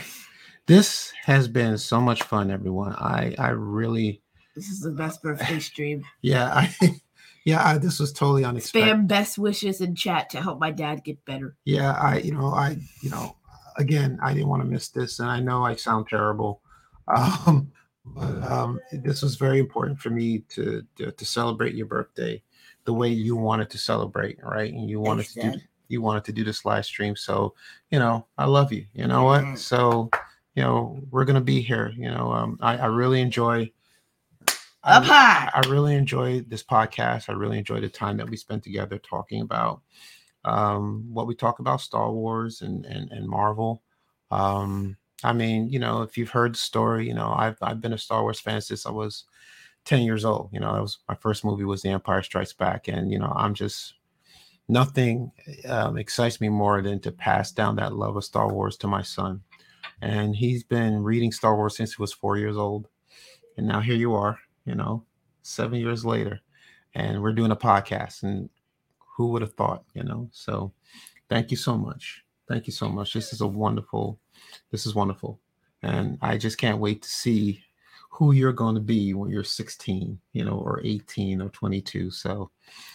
This has been so much fun, everyone. I I really This is the best birthday (laughs) stream. yeah I (laughs) yeah I, this was totally unexpected. Spam best wishes in chat to help my dad get better. Yeah, I you know I you know again I didn't want to miss this, and I know I sound terrible. (laughs) Um, but um, this was very important for me to, to to celebrate your birthday the way you wanted to celebrate, right? And you wanted Thanks, to do. You wanted to do this live stream, so you know I love you. You know what? Mhm. So you know we're gonna be here. You know um, I I really enjoy. Up I- high. I really enjoyed this podcast. I really enjoyed the time that we spent together talking about um, what we talk about Star Wars and and, and Marvel. Um, I mean, you know, if you've heard the story, you know, I've I've been a Star Wars fan since I was ten years old. You know, that was my first movie was The Empire Strikes Back, and you know, I'm just nothing um, excites me more than to pass down that love of Star Wars to my son. And he's been reading Star Wars since he was four years old, and now here you are, you know, seven years later, and we're doing a podcast. And who would have thought, you know? So, thank you so much. Thank you so much. This is a wonderful. This is wonderful, and I just can't wait to see who you're going to be when you're 16, you know, or 18 or 22. So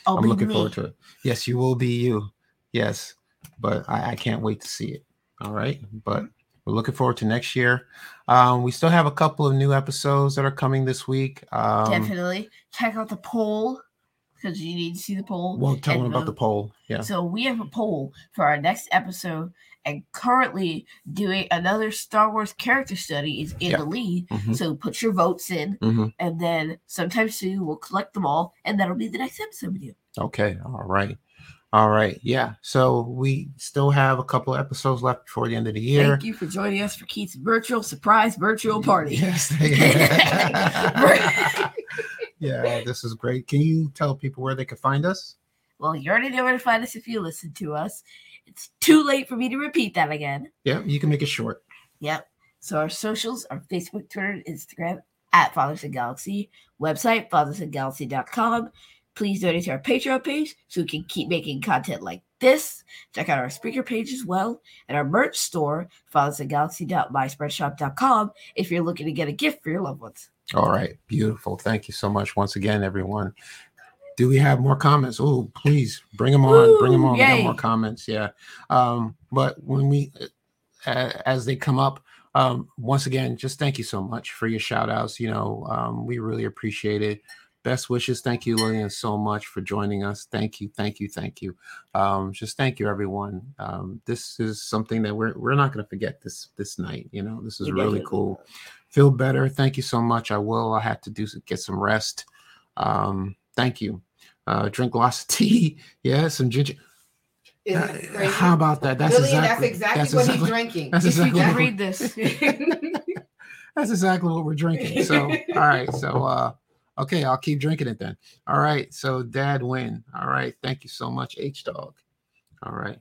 I'll I'm be looking me. forward to it. Yes, you will be you. Yes, but I, I can't wait to see it. All right, but we're looking forward to next year. Um, we still have a couple of new episodes that are coming this week. Um, Definitely check out the poll because you need to see the poll. Well, tell and them about the poll. Yeah. So we have a poll for our next episode, and currently doing another Star Wars character study is in Yeah. the lead. Mhm, So put your votes in, mhm. and then sometime soon we'll collect them all, and that'll be the next episode with you. Okay. All right. All right. Yeah. So we still have a couple of episodes left before the end of the year. Thank you for joining us for Keith's virtual surprise virtual party. Yes. (laughs) (laughs) yeah. This is great. Can you tell people where they can find us? Well, you already know where to find us if you listen to us. It's too late for me to repeat that again. Yeah. You can make it short. Yep. So our socials are Facebook, Twitter, and Instagram at Fathers and Galaxy. Website, fathersandgalaxy.com. Please donate to our Patreon page so we can keep making content like this. Check out our speaker page as well and our merch store, fathersandgalaxy.myspreadshop.com if you're looking to get a gift for your loved ones. All right, beautiful. Thank you so much once again, everyone. Do we have more comments? Oh, please bring them on. bring them on. We got more comments. Yeah. Um, but when we, uh, as they come up, um, once again, just thank you so much for your shout outs. You know, um, we really appreciate it. Best wishes. Thank you, Lillian, so much for joining us. Thank you, thank you, thank you. Um, just thank you, everyone. Um, this is something that we're we're not going to forget this this night. You know, this is We really cool. Feel better. Thank you so much. I will. I have to do get some rest. Um, thank you. Uh, drink lots of (laughs) tea. Yeah, some ginger. Uh, how about that? That's Lillian, exactly. that's exactly that's what exactly- he's drinking. That's If you read this. (laughs) that's exactly what we're drinking. So, (laughs) all right. So, uh, okay, I'll keep drinking it then. All right. So, Dad win. All right. Thank you so much, H Dog. All right.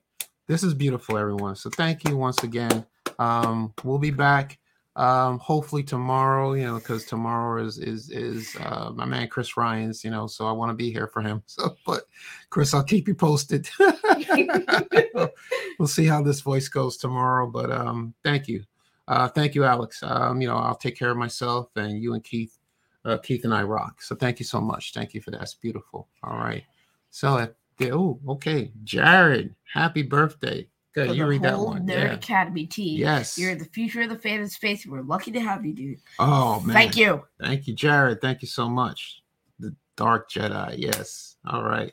This is beautiful, everyone. So, thank you once again. Um, we'll be back. Um, hopefully tomorrow, you know, because tomorrow is is is uh, my man Chris Ryan's, you know, so I want to be here for him. (laughs) So, but Chris, I'll keep you posted. (laughs) we'll see how this voice goes tomorrow. But um, thank you, uh, thank you, Alex. Um, you know, I'll take care of myself, and you and Keith, uh, Keith and I rock. So thank you so much. Thank you for that. It's beautiful. All right. So, oh, okay, Jared, happy birthday. Good, For you the read that one. Nerd Yeah. Academy team. Yes. You're the future of the fan in space. We're lucky to have you, dude. Oh man. Thank you. Thank you, Jared. Thank you so much. The Dark Jedi. Yes. All right.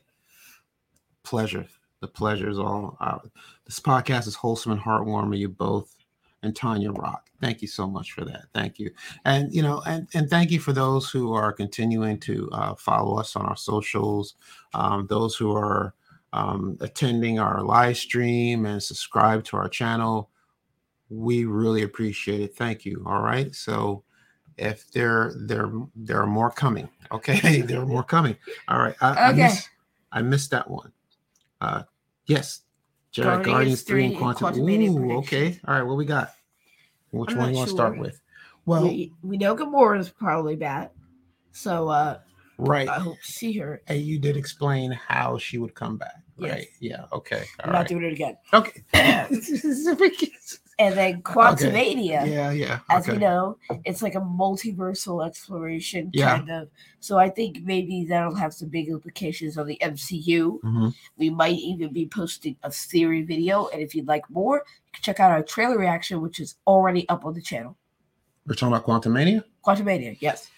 Pleasure. The pleasure is all. Uh, this podcast is wholesome and heartwarming. You both and Tanya Rock. Thank you so much for that. Thank you. And you know, and and thank you for those who are continuing to uh, follow us on our socials. Um, those who are um, attending our live stream and subscribe to our channel. We really appreciate it. Thank you. All right. So if there there there are more coming (laughs) okay there are more coming all right i, I, Okay. miss, I missed that one uh yes Jared, Guardians guardians 3 3 and and quantum, Quantum Ooh, okay all right what we got which I'm one you want to start with well we, we know Gamora is probably bad. So uh right I hope to see her. and you did explain how she would come back Yes. right yeah okay I'm all not doing it again. okay (coughs) (laughs) and then Quantumania. yeah yeah As okay we know, it's like a multiversal exploration Yeah. kind of. So I think maybe that'll have some big implications on the MCU. Mhm. We might even be posting a theory video. And if you'd like more, you can check out our trailer reaction, which is already up on the channel. we're talking about quantum mania Quantumania, yes.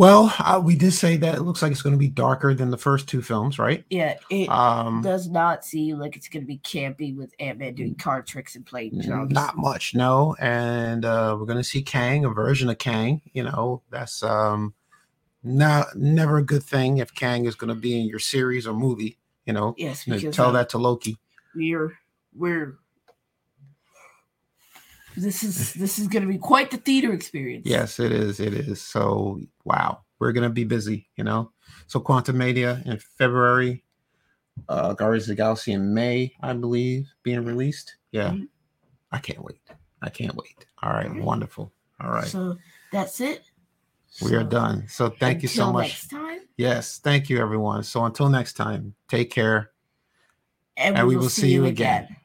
Well uh, we did say that it looks like it's going to be darker than the first two films right Yeah, it um does not seem like it's going to be campy with Ant Man doing card tricks and playing drums. Not much, no. And uh, we're gonna see Kang, a version of Kang. You know, that's um, not never a good thing if Kang is gonna be in your series or movie. You know, Yes, because tell uh, that to Loki. we're we're this is this is going to be quite the theater experience. Yes, it is. It is. So wow, we're gonna be busy. You know, so Quantumania in February, uh, Guardians of the Galaxy in May, I believe, being released. Yeah, Mhm. I can't wait. I can't wait. All right, Alright. wonderful. All right, So that's it. we are done. So thank you so much. Next time, Yes, thank you, everyone. So until next time, take care. and, And we will see you again.